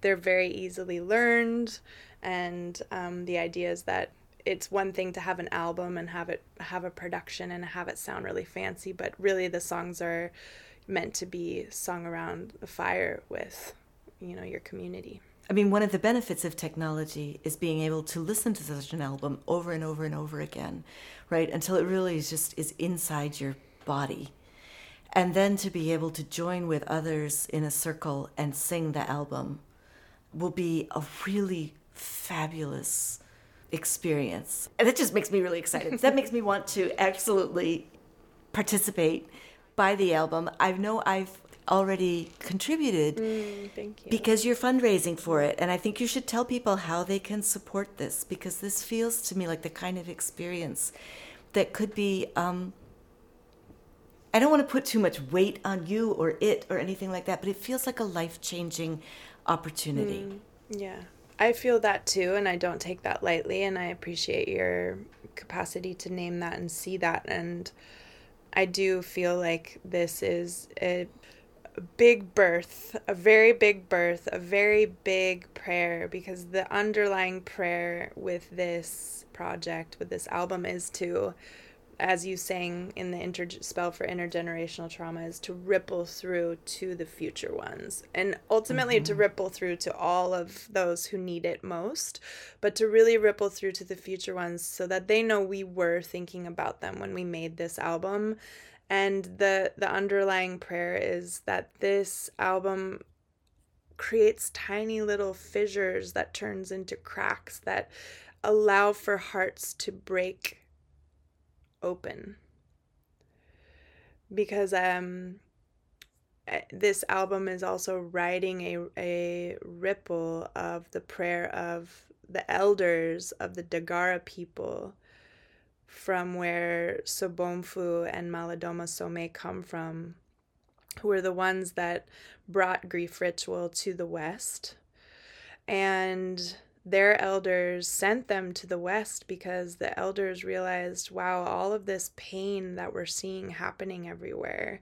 they're very easily learned. And um, the idea is that it's one thing to have an album and have it have a production and have it sound really fancy, but really the songs are meant to be sung around the fire with you know your community. I mean, one of the benefits of technology is being able to listen to such an album over and over and over again, right? Until it really is just is inside your body. And then to be able to join with others in a circle and sing the album will be a really fabulous experience. And that just makes me really excited. [laughs] that makes me want to absolutely participate by the album. I know I've already contributed mm, thank you. because you're fundraising for it. And i think you should tell people how they can support this because this feels to me like the kind of experience that could be um, i don't want to put too much weight on you or it or anything like that but it feels like a life-changing opportunity. Mm, yeah. I feel that too and i don't take that lightly and i appreciate your capacity to name that and see that. And I do feel like this is a big birth, a very big birth, a very big prayer because the underlying prayer with this project, with this album, is to, as you sang in the inter- spell for intergenerational trauma, is to ripple through to the future ones and ultimately mm-hmm. to ripple through to all of those who need it most, but to really ripple through to the future ones so that they know we were thinking about them when we made this album and the the underlying prayer is that this album creates tiny little fissures that turns into cracks that allow for hearts to break open. Because um eh, this album is also riding a, a ripple of the prayer of the elders of the Dagara people from where Sobonfu and Malidoma Somé come from, who were the ones that brought grief ritual to the West. And their elders sent them to the West because the elders realized, wow, all of this pain that we're seeing happening everywhere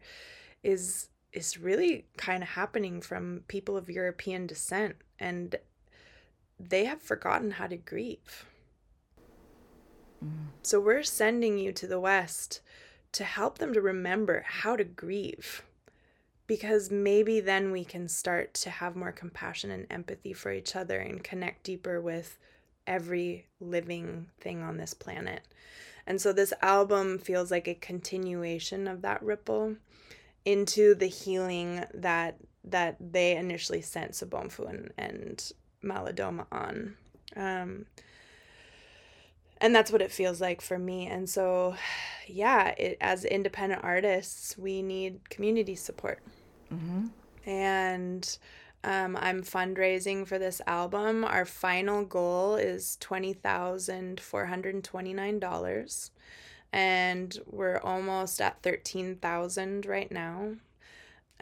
is is really kind of happening from people of European descent and they have forgotten how to grieve. Mm. So we're sending you to the West to help them to remember how to grieve because maybe then we can start to have more compassion and empathy for each other and connect deeper with every living thing on this planet. And so this album feels like a continuation of that ripple into the healing that that they initially sent Sobonfu and, and Malidoma on. Um, and that's what it feels like for me. And so, [sighs] yeah, it, as independent artists, we need community support. Mm-hmm. And um, I'm fundraising for this album. Our final goal is $20,429. And we're almost at 13,000 right now.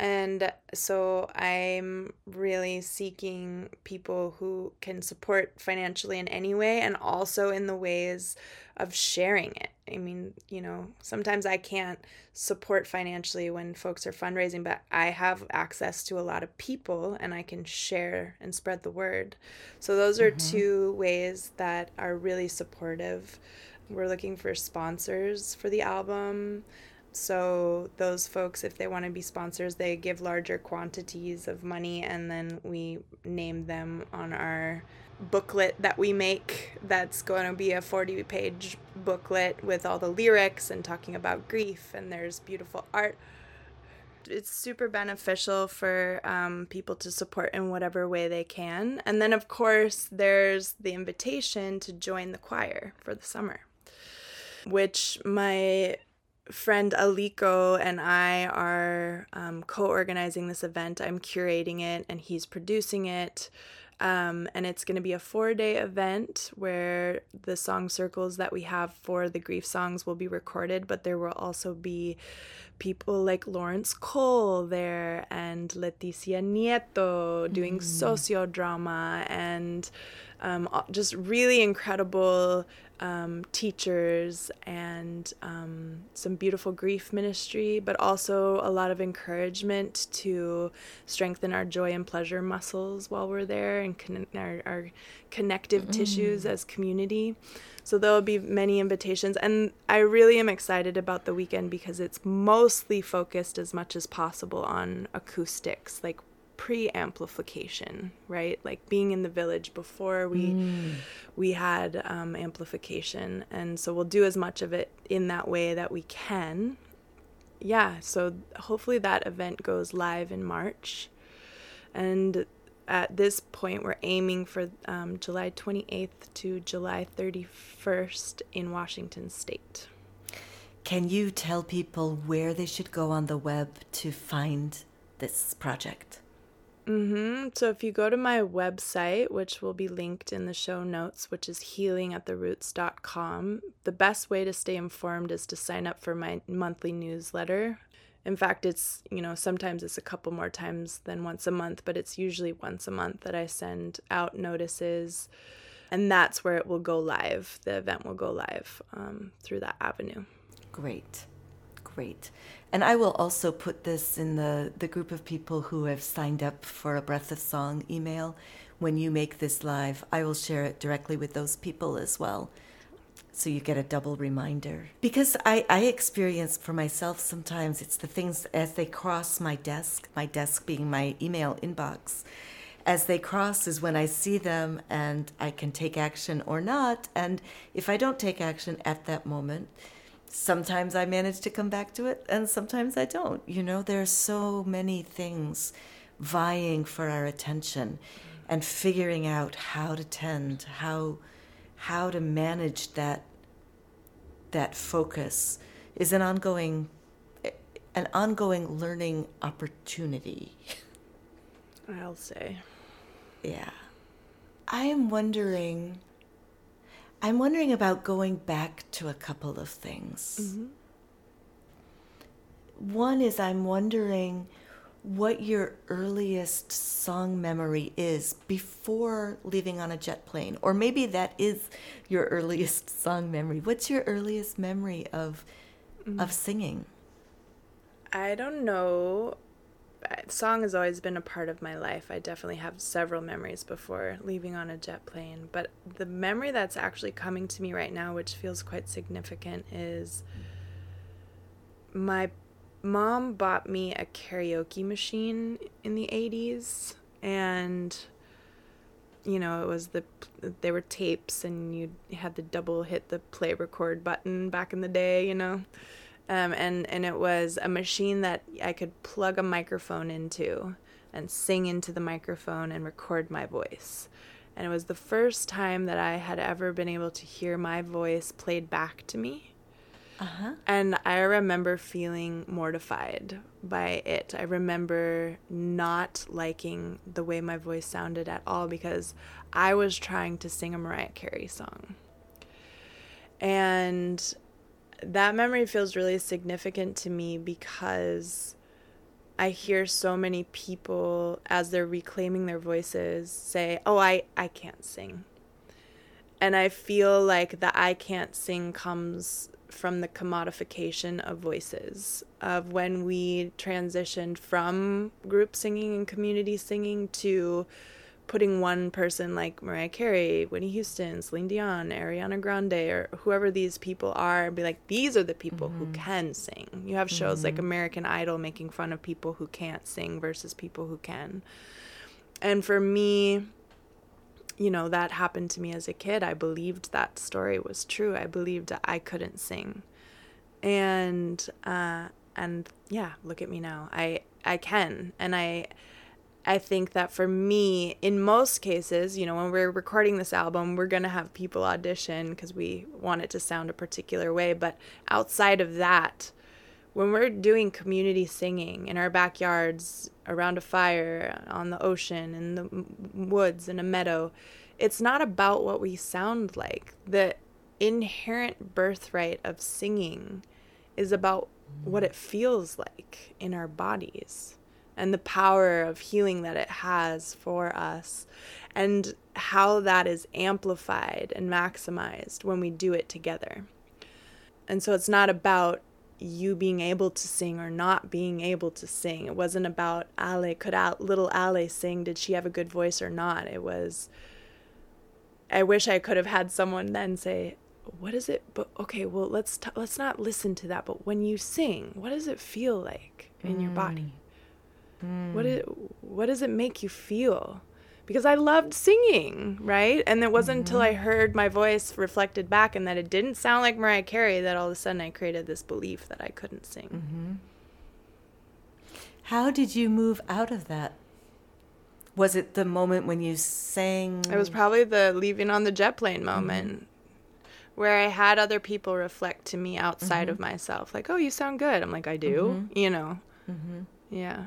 And so I'm really seeking people who can support financially in any way and also in the ways of sharing it. I mean, you know, sometimes I can't support financially when folks are fundraising, but I have access to a lot of people and I can share and spread the word. So those are mm-hmm. two ways that are really supportive. We're looking for sponsors for the album. So those folks, if they want to be sponsors, they give larger quantities of money, and then we name them on our booklet that we make. That's going to be a forty-page booklet with all the lyrics and talking about grief, and there's beautiful art. It's super beneficial for um, people to support in whatever way they can. And then, of course, there's the invitation to join the choir for the summer, which my friend Aliko and I are um, co organizing this event. I'm curating it and he's producing it. Um, and it's going to be a four day event where the song circles that we have for the grief songs will be recorded, but there will also be people like Lawrence Cole there and Leticia Nieto doing mm. sociodrama and um, just really incredible um, teachers and um, some beautiful grief ministry, but also a lot of encouragement to strengthen our joy and pleasure muscles while we're there and connect our, our connective mm. tissues as community. So there will be many invitations, and I really am excited about the weekend because it's mostly focused as much as possible on acoustics, like pre-amplification right? Like being in the village before we mm. we had um, amplification. And so we'll do as much of it in that way that we can. Yeah so hopefully that event goes live in march. And at this point we're aiming for um, july 28th to july 31st in washington state. Can you tell people where they should go on the web to find this project Mm-hmm. So if you go to my website, which will be linked in the show notes, which is healingattheroots.com, the best way to stay informed is to sign up for my monthly newsletter. In fact, it's, you know, sometimes it's a couple more times than once a month, but it's usually once a month that I send out notices. And that's where it will go live. The event will go live um, through that avenue. Great. Great. And I will also put this in the, the group of people who have signed up for a Breath of Song email. When you make this live, I will share it directly with those people as well. So you get a double reminder. Because I, I experience for myself sometimes it's the things as they cross my desk, my desk being my email inbox. As they cross is when I see them and I can take action or not. And if I don't take action at that moment, sometimes I manage to come back to it and sometimes I don't. You know, there are so many things vying for our attention and figuring out how to tend, how how to manage that that focus is an ongoing an ongoing learning opportunity. I'll say. Yeah. I am wondering I'm wondering about going back to a couple of things. Mm-hmm. One is I'm wondering what your earliest song memory is before leaving on a jet plane, or maybe that is your earliest [laughs] song memory. What's your earliest memory of mm. of singing? I don't know. Song has always been a part of my life. I definitely have several memories before leaving on a jet plane, but the memory that's actually coming to me right now, which feels quite significant, is my mom bought me a karaoke machine in the 80s and you know it was the there were tapes and you had to double hit the play record button back in the day you know um, and and it was a machine that I could plug a microphone into and sing into the microphone and record my voice and it was the first time that I had ever been able to hear my voice played back to me uh-huh. And I remember feeling mortified by it. I remember not liking the way my voice sounded at all because I was trying to sing a Mariah Carey song. And that memory feels really significant to me because I hear so many people as they're reclaiming their voices say, "Oh, I I can't sing." And I feel like the I can't sing comes from the commodification of voices, of when we transitioned from group singing and community singing to putting one person like Mariah Carey, Whitney Houston, Celine Dion, Ariana Grande, or whoever these people are, and be like, these are the people mm-hmm. who can sing. You have shows mm-hmm. like American Idol making fun of people who can't sing versus people who can. And for me, you know, that happened to me as a kid. I believed that story was true. I believed I couldn't sing. And uh and yeah, look at me now. I I can. And I I think that for me, in most cases, you know, when we're recording this album, we're going to have people audition because we want it to sound a particular way. But outside of that, when we're doing community singing in our backyards, around a fire, on the ocean, in the woods, in a meadow, it's not about what we sound like. The inherent birthright of singing is about what it feels like in our bodies and the power of healing that it has for us and how that is amplified and maximized when we do it together. And so it's not about you being able to sing or not being able to sing. It wasn't about Ahlay, could little Ahlay sing? Did she have a good voice or not? It was, I wish I could have had someone then say, what is it? But okay, well, let's, t- let's not listen to that. But when you sing, what does it feel like in mm. your body? Mm. What, it, what does it make you feel? because I loved singing, right? And it wasn't mm-hmm. until I heard my voice reflected back and that it didn't sound like Mariah Carey that all of a sudden I created this belief that I couldn't sing. Mm-hmm. How did you move out of that? Was it the moment when you sang? It was probably the leaving on the jet plane moment. Mm-hmm. Where I had other people reflect to me outside of mm-hmm. myself, like, "Oh, you sound good." I'm like, "I do," mm-hmm. you know. Mm-hmm. Yeah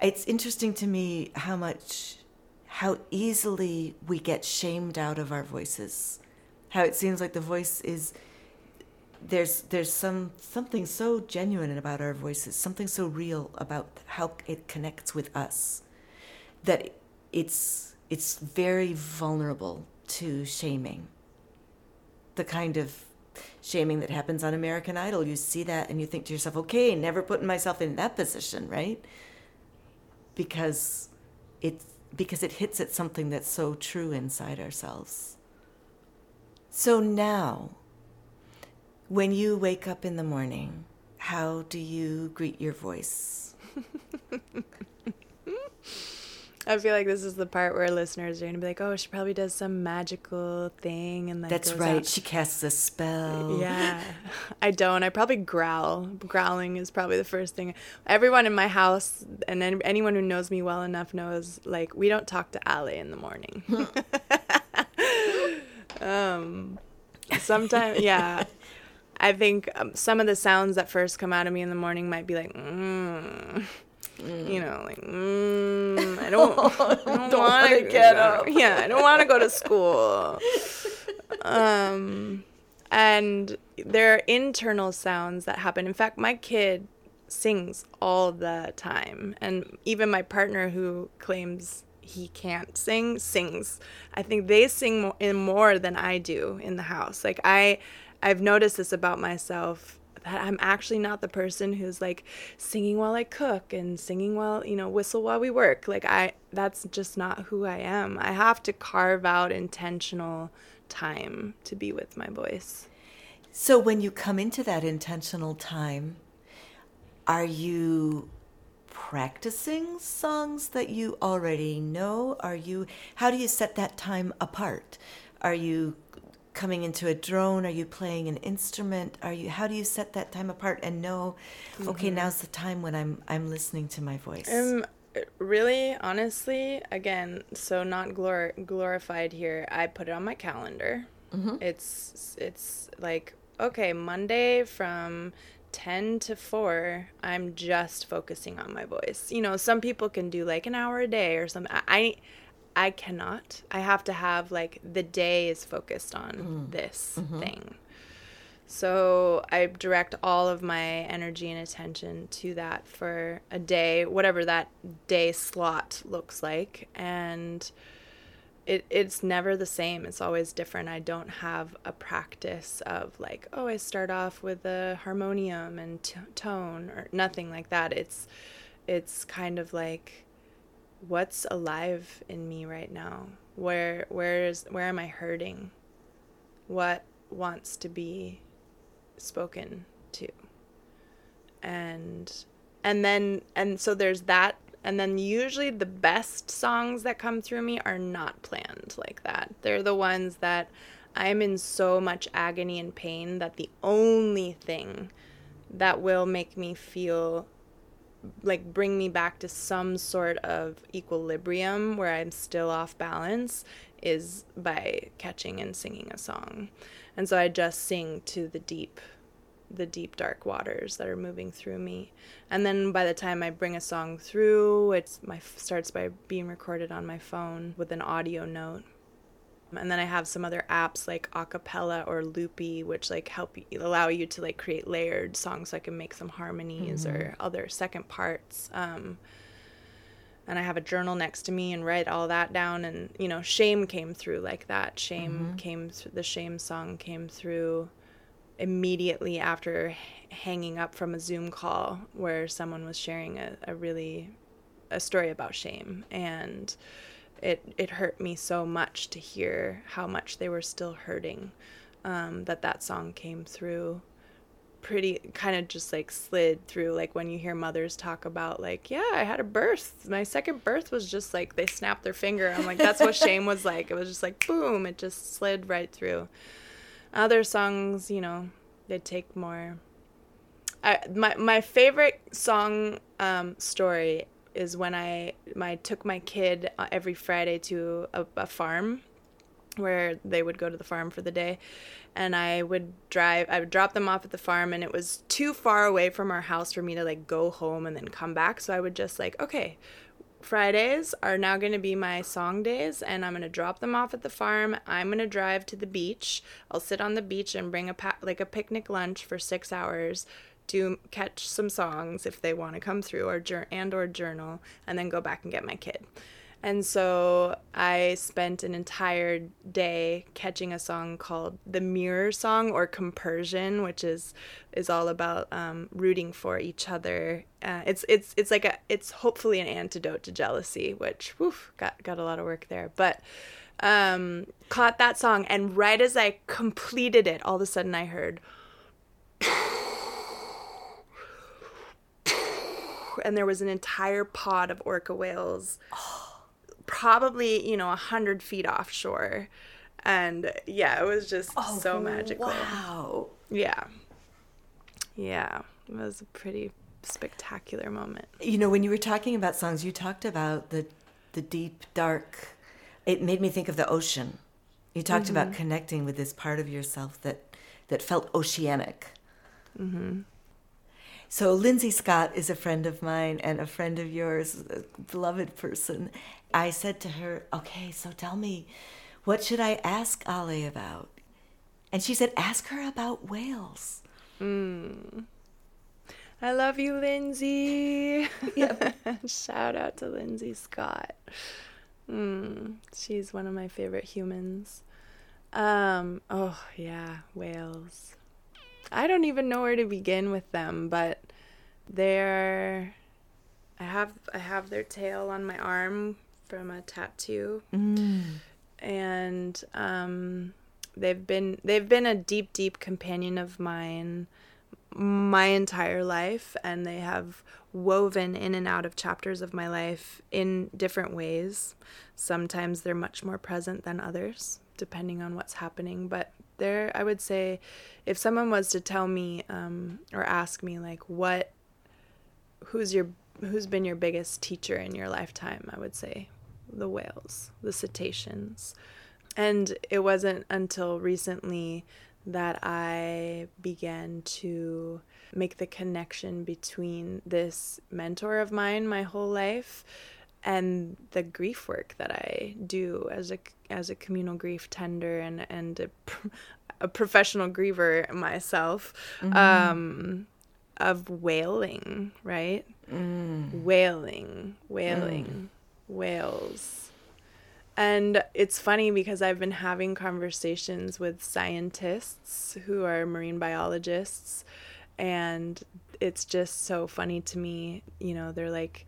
it's interesting to me how much how easily we get shamed out of our voices. How it seems like the voice is there's there's some something so genuine about our voices something so real about how it connects with us that it's it's very vulnerable to shaming. The kind of shaming that happens on American Idol you see that and you think to yourself okay never putting myself in that position right because it because it hits at something that's so true inside ourselves. So now, when you wake up in the morning, how do you greet your voice? [laughs] I feel like this is the part where listeners are gonna be like, "Oh, she probably does some magical thing," and like That's right. out- She casts a spell. Yeah, I don't. I probably growl. Growling is probably the first thing. Everyone in my house and any- anyone who knows me well enough knows, like, we don't talk to Ahlay in the morning. [laughs] um, sometimes, yeah. [laughs] I think um, some of the sounds that first come out of me in the morning might be like, mm, you know, like, mm, I don't, [laughs] I don't, Don't want wanna get up. [laughs] Yeah, I don't want to go to school. [laughs] Um, and there are internal sounds that happen. In fact, my kid sings all the time, and even my partner, who claims he can't sing, sings. I think they sing mo- in more than I do in the house. Like I, I've noticed this about myself that I'm actually not the person who's like singing while I cook and singing while, you know, whistle while we work. Like I that's just not who I am. I have to carve out intentional time to be with my voice. So when you come into that intentional time, are you practicing songs that you already know? Are you how do you set that time apart? Are you coming into a drone? Are you playing an instrument? Are you how do you set that time apart and know okay, now's the time when I'm I'm listening to my voice? Um really honestly again so not glor- glorified here i put it on my calendar it's it's like okay monday from 10 to 4 i'm just focusing on my voice you know some people can do like an hour a day or something i i cannot i have to have like the day is focused on mm. this mm-hmm. thing so I direct all of my energy and attention to that for a day, whatever that day slot looks like. And it, it's never the same. It's always different. I don't have a practice of like, oh, I start off with a harmonium and t- tone or nothing like that. It's it's kind of like what's alive in me right now? Where where is where am I hurting? What wants to be spoken to and and then and so there's that and then usually the best songs that come through me are not planned like that they're the ones that i'm in so much agony and pain that the only thing that will make me feel like bring me back to some sort of equilibrium where I'm still off balance is by catching and singing a song. And so I just sing to the deep the deep dark waters that are moving through me. And then by the time I bring a song through, it's my starts by being recorded on my phone with an audio note. And then I have some other apps like Acapella or Loopy, which like help you, allow you to like create layered songs. So I can make some harmonies or other second parts. Um, and I have a journal next to me and write all that down. And you know, shame came through like that. Shame came through. The shame song came through immediately after h- hanging up from a Zoom call where someone was sharing a, a really a story about shame and it it hurt me so much to hear how much they were still hurting um, that that song came through pretty kind of just like slid through like when you hear mothers talk about like yeah i had a birth. My second birth was just like they snapped their finger. I'm like that's what shame was like. It was just like boom it just slid right through. Other songs you know they take more. I, my my favorite song um, story is when I my took my kid uh, every Friday to a, a farm where they would go to the farm for the day and I would drive I would drop them off at the farm and it was too far away from our house for me to like go home and then come back so I would just like okay Fridays are now going to be my song days, and I'm going to drop them off at the farm. I'm going to drive to the beach. I'll sit on the beach and bring a pa- like a picnic lunch for six hours, do catch some songs if they want to come through, or and or journal, and then go back and get my kid. And so I spent an entire day catching a song called the Mirror Song or Compersion, which is is all about um, rooting for each other. Uh, it's it's it's like a it's hopefully an antidote to jealousy, which whew, got got a lot of work there. But um, caught that song, and right as I completed it, all of a sudden I heard. And there was an entire pod of orca whales probably, you know, a hundred feet offshore. And yeah, it was just Oh, so magical. Wow. Yeah. Yeah. It was a pretty spectacular moment. You know, when you were talking about songs, you talked about the the deep, dark. It made me think of the ocean. You talked Mm-hmm. about connecting with this part of yourself that that felt oceanic. Mm-hmm. So Lindsay Scott is a friend of mine and a friend of yours, a beloved person. I said to her, "Okay, so tell me, what should I ask Ahlay about?" And she said, "Ask her about whales." I love you, Lindsay. [laughs] [laughs] Shout out to Lindsay Scott. Mm, she's one of my favorite humans. Um, oh yeah, whales. I don't even know where to begin with them, but they're I have I have their tail on my arm from a tattoo. And um they've been they've been a deep deep companion of mine my entire life and they have woven in and out of chapters of my life in different ways. Sometimes they're much more present than others, depending on what's happening. But there, I would say, if someone was to tell me um, or ask me, like, what, who's your, who's been your biggest teacher in your lifetime, I would say the whales, the cetaceans. And it wasn't until recently that I began to make the connection between this mentor of mine my whole life and the grief work that I do as a as a communal grief tender and and a, a professional griever myself mm-hmm. um of wailing right? Mm. Wailing wailing mm. whales and it's funny because I've been having conversations with scientists who are marine biologists, and it's just so funny to me. You know, they're like,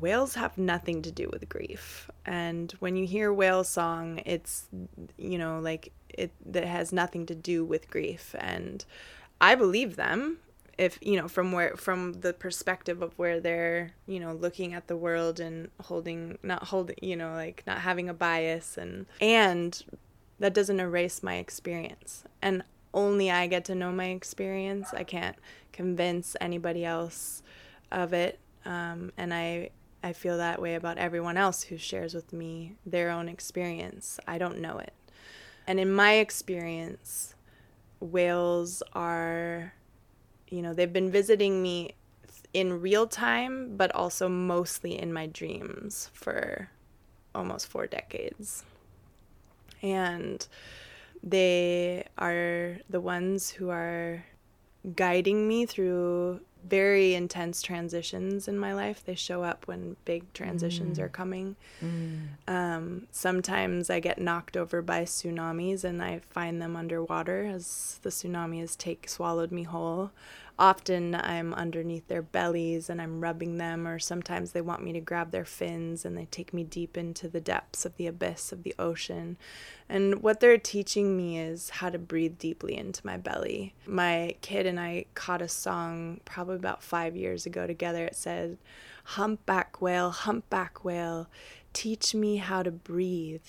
whales have nothing to do with grief. And when you hear whale song, it's, you know, like it that has nothing to do with grief. And I believe them if you know from where from the perspective of where they're you know looking at the world and holding not holding you know like not having a bias and and that doesn't erase my experience and only i get to know my experience i can't convince anybody else of it um, and i i feel that way about everyone else who shares with me their own experience i don't know it and in my experience whales are you know, they've been visiting me in real time, but also mostly in my dreams for almost four decades. And they are the ones who are guiding me through very intense transitions in my life. They show up when big transitions are coming. Um, sometimes I get knocked over by tsunamis and I find them underwater as the tsunami has take swallowed me whole. Often I'm underneath their bellies and I'm rubbing them, or sometimes they want me to grab their fins and they take me deep into the depths of the abyss of the ocean. And what they're teaching me is how to breathe deeply into my belly. My kid and I caught a song probably about five years ago together. It said, Humpback whale, humpback whale, teach me how to breathe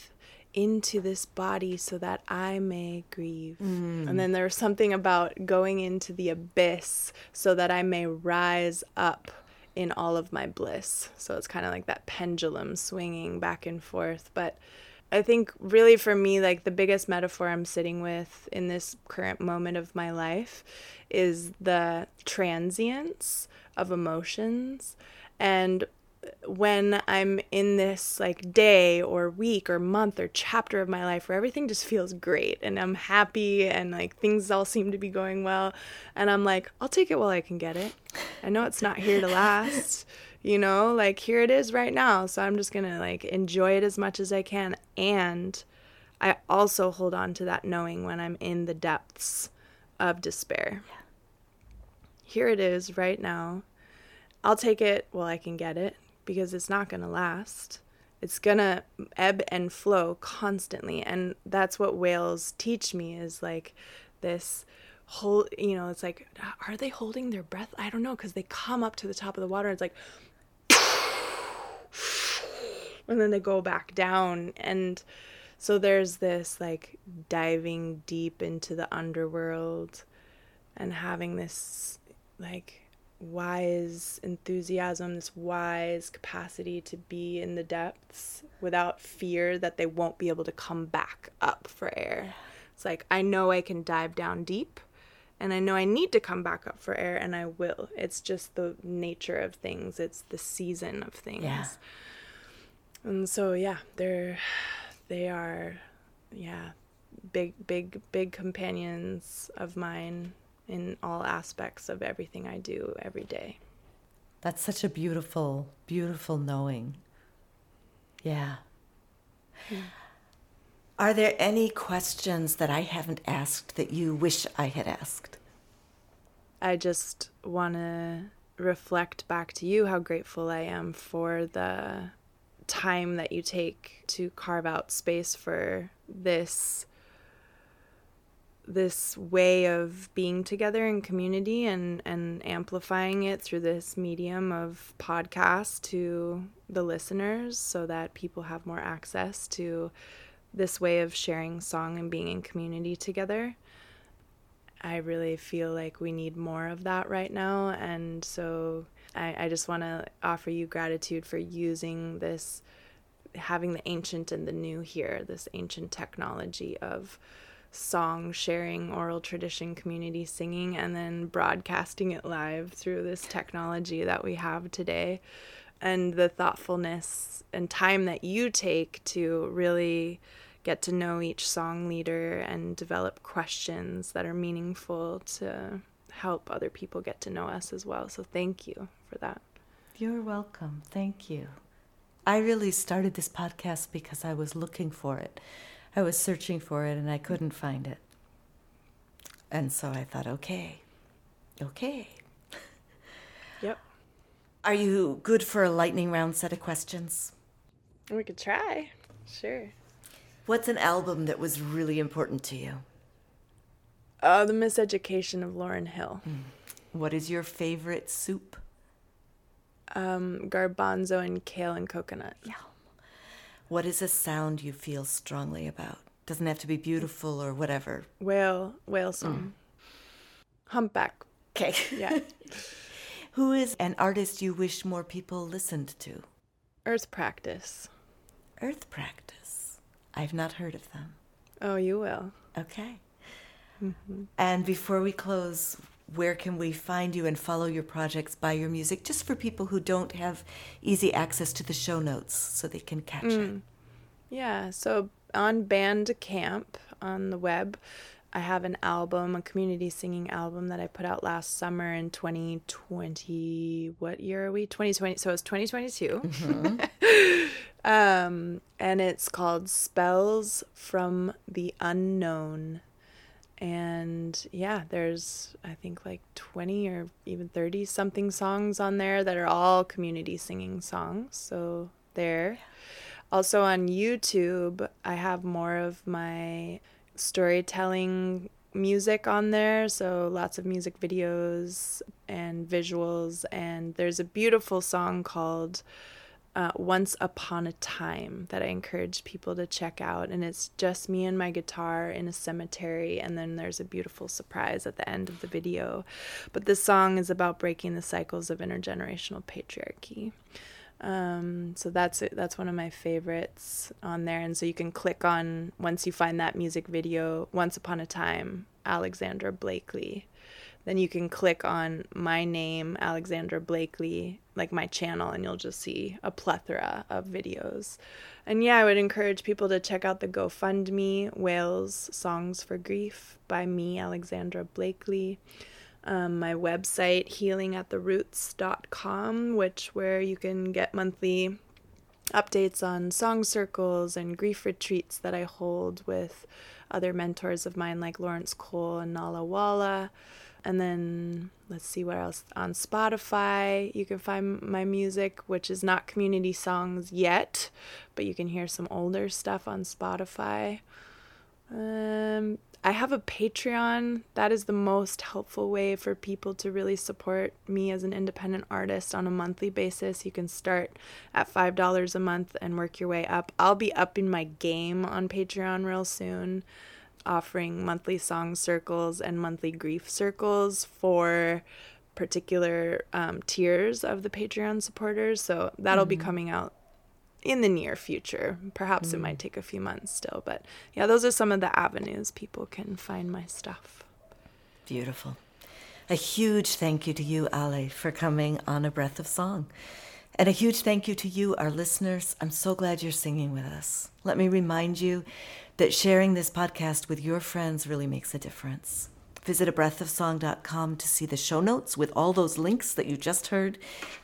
into this body so that I may grieve. Mm. And then there's something about going into the abyss so that I may rise up in all of my bliss. So it's kind of like that pendulum swinging back and forth. But I think really for me, like the biggest metaphor I'm sitting with in this current moment of my life is the transience of emotions. And when I'm in this like day or week or month or chapter of my life where everything just feels great and I'm happy and like things all seem to be going well, and I'm like, I'll take it while I can get it. I know it's not here to last, [laughs] you know, like here it is right now. So I'm just gonna like enjoy it as much as I can. And I also hold on to that knowing when I'm in the depths of despair. Here it is right now. I'll take it while I can get it because it's not going to last. It's going to ebb and flow constantly. And that's what whales teach me is like this whole, you know, it's like, are they holding their breath? I don't know because they come up to the top of the water. And It's like, [laughs] and then they go back down and so there's this like diving deep into the underworld and having this like wise enthusiasm, this wise capacity to be in the depths without fear that they won't be able to come back up for air. It's like, I know I can dive down deep and I know I need to come back up for air and I will. It's just the nature of things, it's the season of things. Yeah. And so, yeah, they're, they are, yeah, big, big, big companions of mine in all aspects of everything I do every day. That's such a beautiful, beautiful knowing. Yeah. yeah. Are there any questions that I haven't asked that you wish I had asked? I just want to reflect back to you how grateful I am for the time that you take to carve out space for this this way of being together in community and, and amplifying it through this medium of podcast to the listeners so that people have more access to this way of sharing song and being in community together. I really feel like we need more of that right now. And so I, I just want to offer you gratitude for using this, having the ancient and the new here, this ancient technology of song sharing, oral tradition, community singing, and then broadcasting it live through this technology that we have today. And the thoughtfulness and time that you take to really get to know each song leader and develop questions that are meaningful to help other people get to know us as well. So thank you for that. You're welcome. Thank you. I really started this podcast because I was looking for it. I was searching for it and I couldn't find it. And so I thought, okay, okay. [laughs] Yep. Are you good for a lightning round set of questions? We could try. Sure. What's an album that was really important to you? Uh, The Miseducation of Lauryn Hill. Mm. What is your favorite soup? Um, garbanzo and kale and coconut. Yeah. What is a sound you feel strongly about? Doesn't have to be beautiful or whatever. Whale, whale song. Mm. Humpback. Okay. Yeah. [laughs] Who is an artist you wish more people listened to? Earth Practice. Earth Practice. I've not heard of them. Oh, you will. Okay. Mm-hmm. And before we close, where can we find you and follow your projects, buy your music, just for people who don't have easy access to the show notes so they can catch mm. it? Yeah, so on Bandcamp on the web, I have an album, a community singing album that I put out last summer in 2020. What year are we? 2020. So it's 2022. Mm-hmm. [laughs] um, and it's called Spells from the Unknown and yeah there's i think like 20 or even 30 something songs on there that are all community singing songs. So there. Also on youtube i have more of my storytelling music on there. So lots of music videos and visuals. And there's a beautiful song called uh, Once Upon a Time that I encourage people to check out. And it's just me and my guitar in a cemetery. And then there's a beautiful surprise at the end of the video. But this song is about breaking the cycles of intergenerational patriarchy. Um, so that's that's one of my favorites on there. And so you can click on once you find that music video, Once Upon a Time, Alexandra Blakely then you can click on my name, Alexandra Blakely, like my channel, and you'll just see a plethora of videos. And yeah, I would encourage people to check out the GoFundMe WAILS Songs for Grief by me, Alexandra Blakely. Um, my website, healingattheroots.com, which where you can get monthly updates on song circles and grief retreats that I hold with other mentors of mine like Lawrence Cole and Nala Walla. And then let's see what else on Spotify. You can find my music, which is not community songs yet, but you can hear some older stuff on Spotify. Um, I have a Patreon. That is the most helpful way for people to really support me as an independent artist on a monthly basis. You can start at $5 a month and work your way up. I'll be upping my game on Patreon real soon, offering monthly song circles and monthly grief circles for particular um, tiers of the Patreon supporters. So that'll mm-hmm. be coming out in the near future. Perhaps mm. it might mm. take a few months still, but yeah, those are some of the avenues people can find my stuff. Beautiful. A huge thank you to you, Ahlay, for coming on A Breath of Song. And a huge thank you to you, our listeners. I'm so glad you're singing with us. Let me remind you that sharing this podcast with your friends really makes a difference. Visit a abreathofsong.com to see the show notes with all those links that you just heard,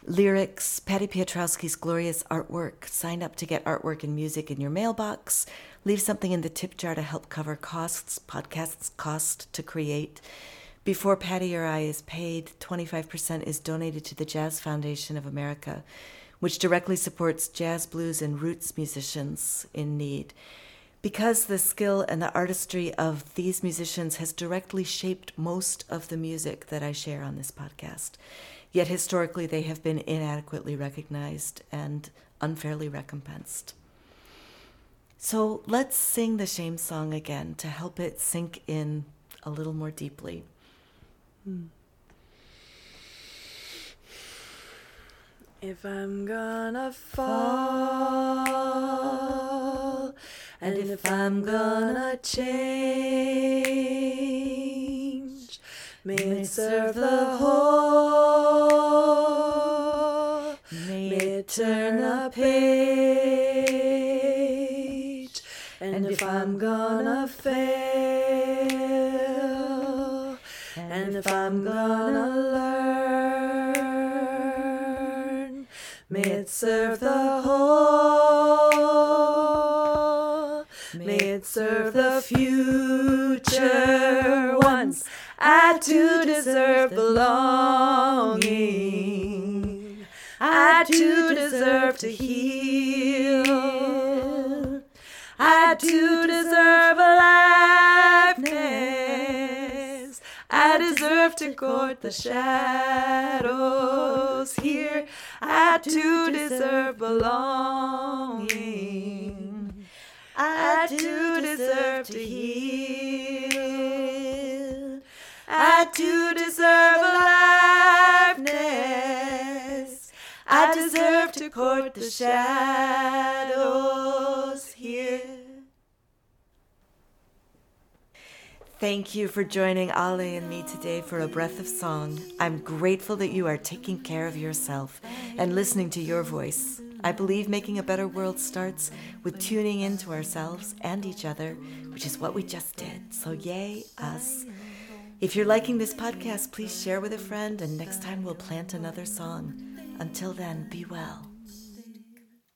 lyrics, Patty Piotrowski's glorious artwork. Sign up to get artwork and music in your mailbox. Leave something in the tip jar to help cover costs, podcasts cost to create. Before Patty or I is paid, 25% is donated to the Jazz Foundation of America, which directly supports jazz, blues, and roots musicians in need because the skill and the artistry of these musicians has directly shaped most of the music that I share on this podcast. Yet historically, they have been inadequately recognized and unfairly recompensed. So let's sing the shame song again to help it sink in a little more deeply. Hmm. If I'm gonna fall and if I'm gonna change, may it serve the whole, may it turn the page. And if I'm gonna fail, if I'm gonna learn, may it serve the whole may it serve the future ones. I do deserve belonging. I do deserve to heal. I do deserve aliveness. I deserve to court the shadows here. I too deserve belonging. I do deserve to heal. I do deserve aliveness. I deserve to court the shadows here. Thank you for joining Ahlay and me today for a breath of song. I'm grateful that you are taking care of yourself and listening to your voice. I believe making a better world starts with tuning into ourselves and each other, which is what we just did. So, yay, us. If you're liking this podcast, please share with a friend, and next time we'll plant another song. Until then, be well.